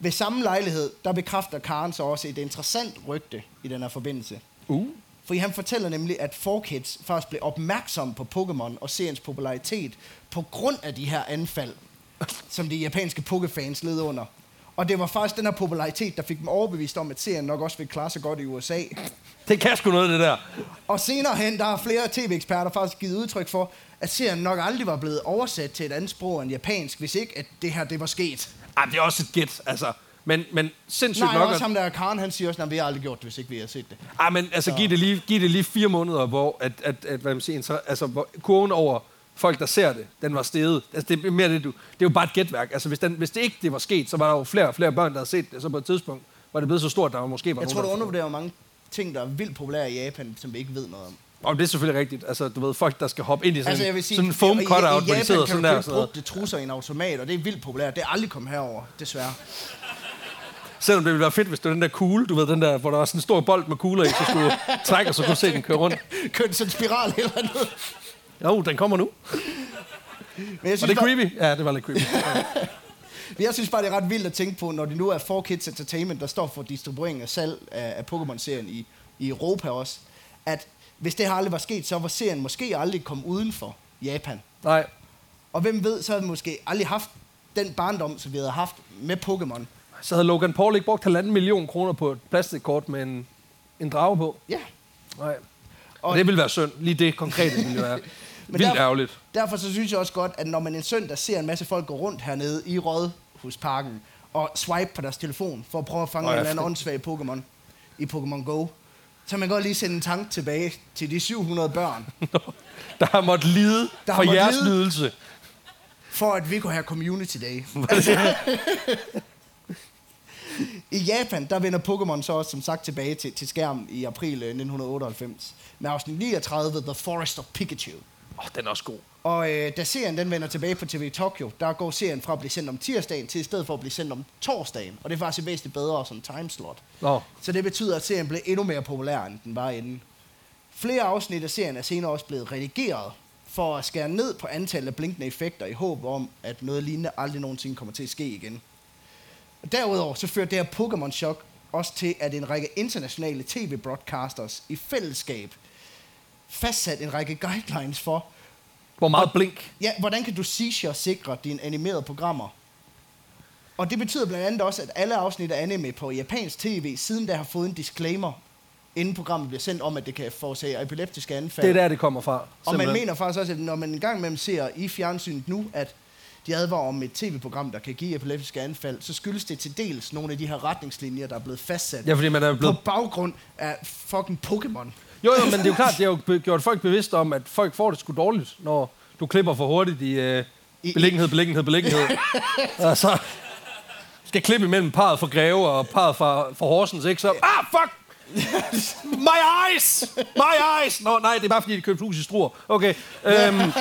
Speaker 2: Ved samme lejlighed, der bekræfter Karen så også et interessant rygte i den her forbindelse.
Speaker 1: Uh.
Speaker 2: Fordi han fortæller nemlig, at 4Kids faktisk blev opmærksom på Pokémon og seriens popularitet på grund af de her anfald, som de japanske Pokéfans led under. Og det var faktisk den her popularitet, der fik dem overbevist om, at serien nok også ville klare sig godt i USA.
Speaker 1: Det kan sgu noget, det der.
Speaker 2: Og senere hen, der har flere tv-eksperter faktisk givet udtryk for, at serien nok aldrig var blevet oversat til et andet sprog end japansk, hvis ikke at det her det var sket.
Speaker 1: Ej, det er også et gæt, altså. Men, men sindssygt
Speaker 2: Nej,
Speaker 1: nok.
Speaker 2: også
Speaker 1: At,
Speaker 2: ham der Karen, han siger også, at vi har aldrig gjort det, hvis ikke vi har set det.
Speaker 1: ej, men altså, giv det, lige, giv det lige fire måneder, hvor at, at, at, hvad man siger, inter- altså, hvor kurven over folk, der ser det, den var steget. Altså, det er mere det, du, det er jo bare et gætværk. Altså, hvis, den, hvis det ikke det var sket, så var der jo flere og flere børn, der havde set det. Så på et tidspunkt var det blevet så stort, der var måske var
Speaker 2: Jeg tror, du
Speaker 1: der-
Speaker 2: undervurderer hvor mange ting, der er vildt populære i Japan, som vi ikke ved noget om.
Speaker 1: Og det er selvfølgelig rigtigt. Altså, du ved, folk, der skal hoppe ind i sådan,
Speaker 2: Altså, jeg vil sige,
Speaker 1: sådan en foam
Speaker 2: i- i-
Speaker 1: cutout,
Speaker 2: i
Speaker 1: hvor de
Speaker 2: Japan
Speaker 1: sidder
Speaker 2: kan
Speaker 1: sådan
Speaker 2: du
Speaker 1: der.
Speaker 2: købe
Speaker 1: og Sådan noget.
Speaker 2: brugte trusser i en automat, og det er vildt populært. Det er aldrig kommet herover, desværre.
Speaker 1: Selvom det ville være fedt, hvis det var den der kugle, du ved, den der, hvor der var sådan en stor bold med kugler i, så skulle du trække, og så kunne du se den køre rundt.
Speaker 2: Kørt sådan en spiral eller noget.
Speaker 1: Jo, den kommer nu.
Speaker 2: Men jeg
Speaker 1: Var
Speaker 2: synes,
Speaker 1: det
Speaker 2: bare,
Speaker 1: creepy? Ja, det var lidt creepy.
Speaker 2: men jeg synes bare, det er ret vildt at tænke på, når det nu er 4Kids Entertainment, der står for distribuering og salg af, af Pokémon-serien i, i Europa også, at hvis det her aldrig var sket, så var serien måske aldrig kommet uden for Japan.
Speaker 1: Nej,
Speaker 2: Og hvem ved, så havde vi måske aldrig haft den barndom, som vi havde haft med Pokémon.
Speaker 1: så havde Logan Paul ikke brugt halvanden million kroner på et plastikkort med en, en drage på.
Speaker 2: Ja.
Speaker 1: Nej.
Speaker 2: Og-
Speaker 1: Og det ville være synd. Lige det konkrete ville være
Speaker 2: Men
Speaker 1: vildt
Speaker 2: der-
Speaker 1: ærgerligt.
Speaker 2: Derfor så synes jeg også godt, at når man en søndag ser en masse folk gå rundt hernede i Rådhusparken og swipe på deres telefon for at prøve at fange
Speaker 1: Nå,
Speaker 2: en eller anden åndssvag Pokémon i Pokémon Go, så man kan godt lige sende en tanke tilbage til de 700 børn,
Speaker 1: Der har måttet lide
Speaker 2: Der
Speaker 1: for jeres
Speaker 2: lide.
Speaker 1: nydelse.
Speaker 2: for at vi kunne have Community Day. I Japan, der vender Pokémon så også som sagt tilbage til, til skærmen i april øh, 1998 med afsnit 39, The Forest of Pikachu.
Speaker 1: Oh, den er også god.
Speaker 2: Og øh, da serien den vender tilbage på TV Tokyo, der går serien fra at blive sendt om tirsdagen til i stedet for at blive sendt om torsdagen. Og det er faktisk væsentligt bedre som timeslot.
Speaker 1: Nå,
Speaker 2: Så det betyder, at serien blev endnu mere populær, end den var inden. Flere afsnit af serien er senere også blevet redigeret for at skære ned på antallet af blinkende effekter i håb om, at noget lignende aldrig nogensinde kommer til at ske igen. Og derudover så fører det her Pokémon-chok også til, at en række internationale tv-broadcasters i fællesskab fastsat en række guidelines for,
Speaker 1: hvor meget blink.
Speaker 2: ja, hvordan kan du seizure sikre dine animerede programmer? Og det betyder blandt andet også, at alle afsnit af anime på japansk tv siden da har fået en disclaimer, inden programmet bliver sendt om, at det kan forårsage epileptiske anfald.
Speaker 1: Det er der, det kommer fra.
Speaker 2: Og man
Speaker 1: simpelthen.
Speaker 2: mener faktisk også, at når man engang imellem ser i fjernsynet nu, at de advarer om et tv-program, der kan give epileptiske anfald, så skyldes det til dels nogle af de her retningslinjer, der er blevet fastsat
Speaker 1: Ja, fordi man er blevet...
Speaker 2: på baggrund af fucking Pokémon.
Speaker 1: Jo, jo, men det er jo klart, det har jo gjort folk bevidste om, at folk får det sgu dårligt, når du klipper for hurtigt i øh, beliggenhed, beliggenhed, beliggenhed. altså, skal klippe imellem parret for Greve og parret for, for Horsens, ikke? Så, ah, fuck! My eyes! My eyes! Nå, nej, det er bare fordi, de købte hus i Struer. Okay. Øhm,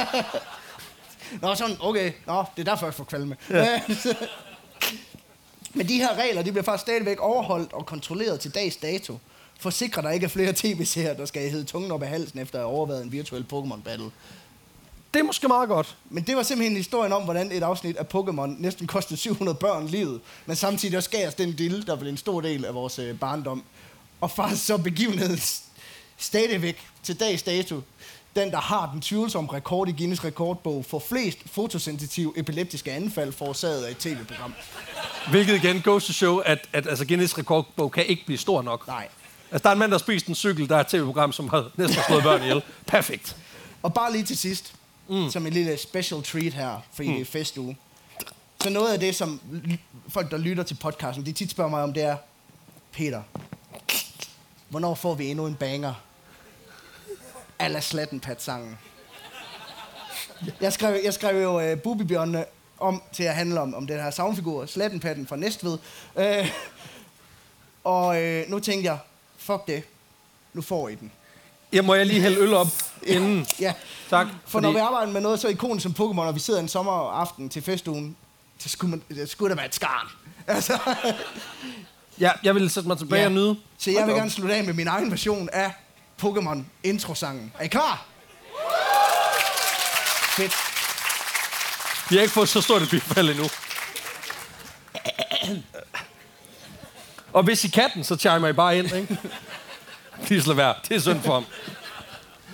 Speaker 2: Nå, sådan, okay. Nå, det er derfor, jeg får kvalme. Ja. Men de her regler, de bliver faktisk stadigvæk overholdt og kontrolleret til dags dato. For at sikre, at der ikke er flere tv-serier, der skal hedde tungen op af halsen efter at have overvejet en virtuel Pokémon-battle.
Speaker 1: det er måske meget godt.
Speaker 2: Men det var simpelthen historien om, hvordan et afsnit af Pokémon næsten kostede 700 børn livet, men samtidig også gav os den dille, der blev en stor del af vores øh, barndom. Og faktisk så begivenheden stadigvæk til dags dato, den, der har den tvivlsomme rekord i Guinness rekordbog for flest fotosensitive epileptiske anfald forårsaget af et tv-program.
Speaker 1: Hvilket igen goes to show, at, at altså Guinness rekordbog kan ikke blive stor nok.
Speaker 2: Nej.
Speaker 1: Altså, der er en mand, der har spist en cykel, der er et tv-program, som har næsten slået børn ihjel. Perfekt.
Speaker 2: Og bare lige til sidst, mm. som en lille special treat her, for mm. festuge. Så noget af det, som folk, der lytter til podcasten, de tit spørger mig om, det er, Peter, hvornår får vi endnu en banger? Alla Slattenpat-sangen. Jeg skrev, jeg skrev jo uh, Bubibjørnene om til at handle om, om den her savnfigur, Slattenpatten fra Næstved. Uh, og uh, nu tænkte jeg, fuck det, nu får I den.
Speaker 1: Ja, må jeg lige hælde øl op inden?
Speaker 2: Ja,
Speaker 1: Tak.
Speaker 2: for når vi arbejder med noget så ikonisk som Pokémon, og vi sidder en sommeraften til festugen, så skulle, man, det skulle der være et skarn. Altså,
Speaker 1: Ja, jeg vil sætte mig tilbage
Speaker 2: Ja.
Speaker 1: og nyde.
Speaker 2: så jeg vil gerne slutte af med min egen version af Pokémon introsangen. Er I klar? Fedt.
Speaker 1: Vi har ikke fået så stort et bifald endnu. Og hvis I kan den, så chimer I bare ind, ikke? Lige lad være. Det er synd for ham.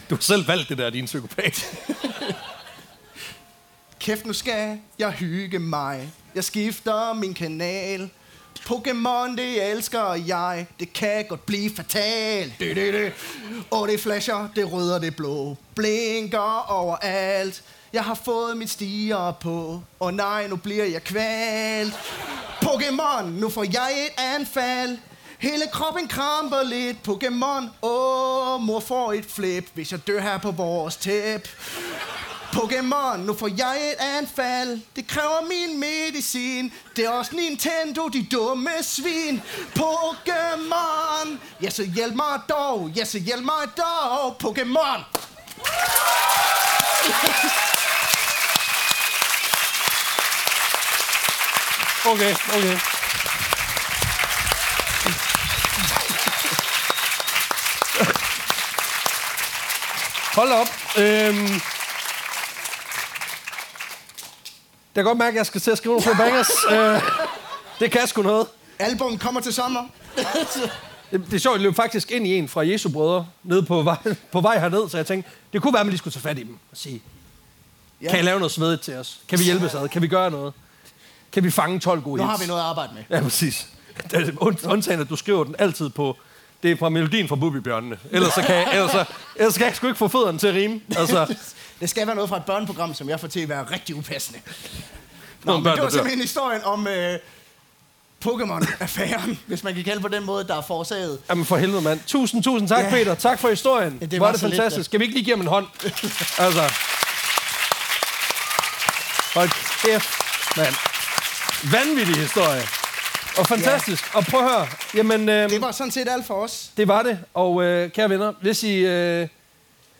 Speaker 1: Du har selv valgt det der, din psykopat.
Speaker 2: Kæft, nu skal jeg hygge mig. Jeg skifter min kanal. Pokémon, det elsker jeg. Det kan godt blive fatal. Det, det, det. Og det flasher, det røde og det blå. Blinker overalt. Jeg har fået mit stiger på. Og nej, nu bliver jeg kvalt. Pokémon, nu får jeg et anfald. Hele kroppen kramper lidt. Pokémon, åh, mor får et flip, hvis jeg dør her på vores tæp. Pokémon, nu får jeg et anfald. Det kræver min medicin. Det er også Nintendo, de dumme svin. Pokémon, ja så hjælp mig dog. Ja så hjælp mig dog. Pokémon.
Speaker 1: Okay, okay. Hold op. Øhm. Jeg kan godt mærke, at jeg skal til at skrive nogle flere bangers. øh, det kan sgu noget.
Speaker 2: Album kommer til sommer.
Speaker 1: Det, det er sjovt, jeg løb faktisk ind i en fra Jesu brødre, nede på vej, på vej herned, så jeg tænkte, det kunne være, at man lige skulle tage fat i dem og sige,
Speaker 2: Ja.
Speaker 1: kan I lave noget svedigt til os? Kan vi hjælpe ad? Kan vi gøre noget? Kan vi fange 12 gode
Speaker 2: Nu
Speaker 1: hits?
Speaker 2: har vi noget at arbejde med.
Speaker 1: Ja, præcis. Undtagen, at du skriver den altid på... Det er fra melodien fra Bubibjørnene. Ellers så kan jeg, ellers så, ellers kan jeg sgu ikke få fødderne til at rime. Altså,
Speaker 2: Det skal være noget fra et børneprogram, som jeg får til at være rigtig upassende. Nå,
Speaker 1: Nogle
Speaker 2: men det var simpelthen historien om øh, Pokémon-affæren, hvis man kan kalde på den måde, der er forårsaget.
Speaker 1: jamen for helvede, mand. Tusind, tusind tak,
Speaker 2: Ja.
Speaker 1: Peter. Tak for historien.
Speaker 2: Ja, det var
Speaker 1: er det
Speaker 2: så lidt,
Speaker 1: fantastisk.
Speaker 2: da.
Speaker 1: Skal vi ikke lige give ham en hånd? altså. Hold kæft, mand. Vanvittig historie. Og fantastisk. Og prøv at høre. Jamen, øh,
Speaker 2: Det var sådan set alt for os.
Speaker 1: Det var det, og øh, kære venner, hvis I øh,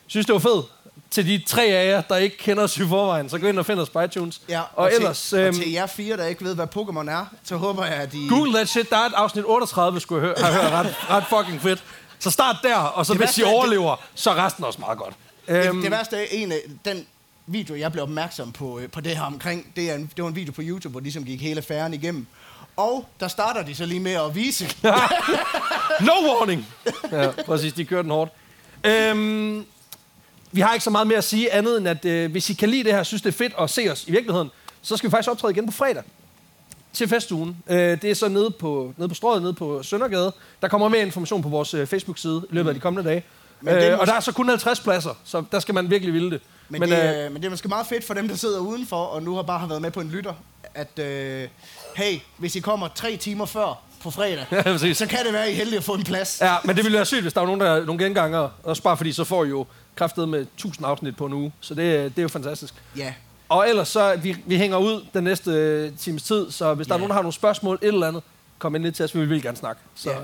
Speaker 1: synes, det var fedt, til de tre af jer, der ikke kender os i forvejen, så gå ind og find os på iTunes.
Speaker 2: Ja,
Speaker 1: og,
Speaker 2: og,
Speaker 1: ellers...
Speaker 2: til, og
Speaker 1: øhm,
Speaker 2: til jer fire, der ikke ved, hvad Pokémon er, så håber jeg, at I...
Speaker 1: Google that shit. Der er et afsnit 38, skulle jeg høre, har hørt ret, ret fucking fedt. Så start der, og så
Speaker 2: Det
Speaker 1: hvis
Speaker 2: værste
Speaker 1: I
Speaker 2: er, det-
Speaker 1: overlever, så resten også meget godt.
Speaker 2: Det,
Speaker 1: Øhm,
Speaker 2: det værste er, en af den video, jeg blev opmærksom på, øh, på det her omkring, det, er en, det var en video på YouTube, hvor de ligesom gik hele affæren igennem. Og der starter de så lige med at vise.
Speaker 1: no warning! Ja, præcis, de kørte den hårdt. Øhm, vi har ikke så meget mere at sige andet end, at øh, hvis I kan lide det her, synes det er fedt at se os i virkeligheden, så skal vi faktisk optræde igen på fredag til festugen. Øh, det er så nede på, nede på strøget, nede på Søndergade. Der kommer mere information på vores øh, Facebook-side i løbet af de kommende dage.
Speaker 2: Men
Speaker 1: Øh, og der er så kun 50 pladser, så der skal man virkelig ville det.
Speaker 2: Men, men, det, øh, men det er måske meget fedt for dem, der sidder udenfor, og nu har bare har været med på en lytter, at øh, hey, hvis I kommer tre timer før på fredag,
Speaker 1: Ja, præcis.
Speaker 2: så kan det være, at I er heldige at få en plads.
Speaker 1: Ja, men det ville være sygt, hvis der var nogen, der nogle genganger. Også bare fordi, så får I jo kraftet med 1000 afsnit på en uge. Så det, det er jo fantastisk.
Speaker 2: Ja.
Speaker 1: Og ellers så, vi, vi hænger ud den næste øh, times tid, så hvis der er
Speaker 2: Ja.
Speaker 1: nogen, der har nogle spørgsmål, et eller andet, kom ind lidt til os, vi vil virkelig gerne snakke. Så
Speaker 2: Ja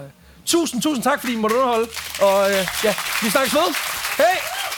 Speaker 1: tusind, tusind tak, fordi I måtte underholde, og øh, ja, vi snakkes ved. Hej!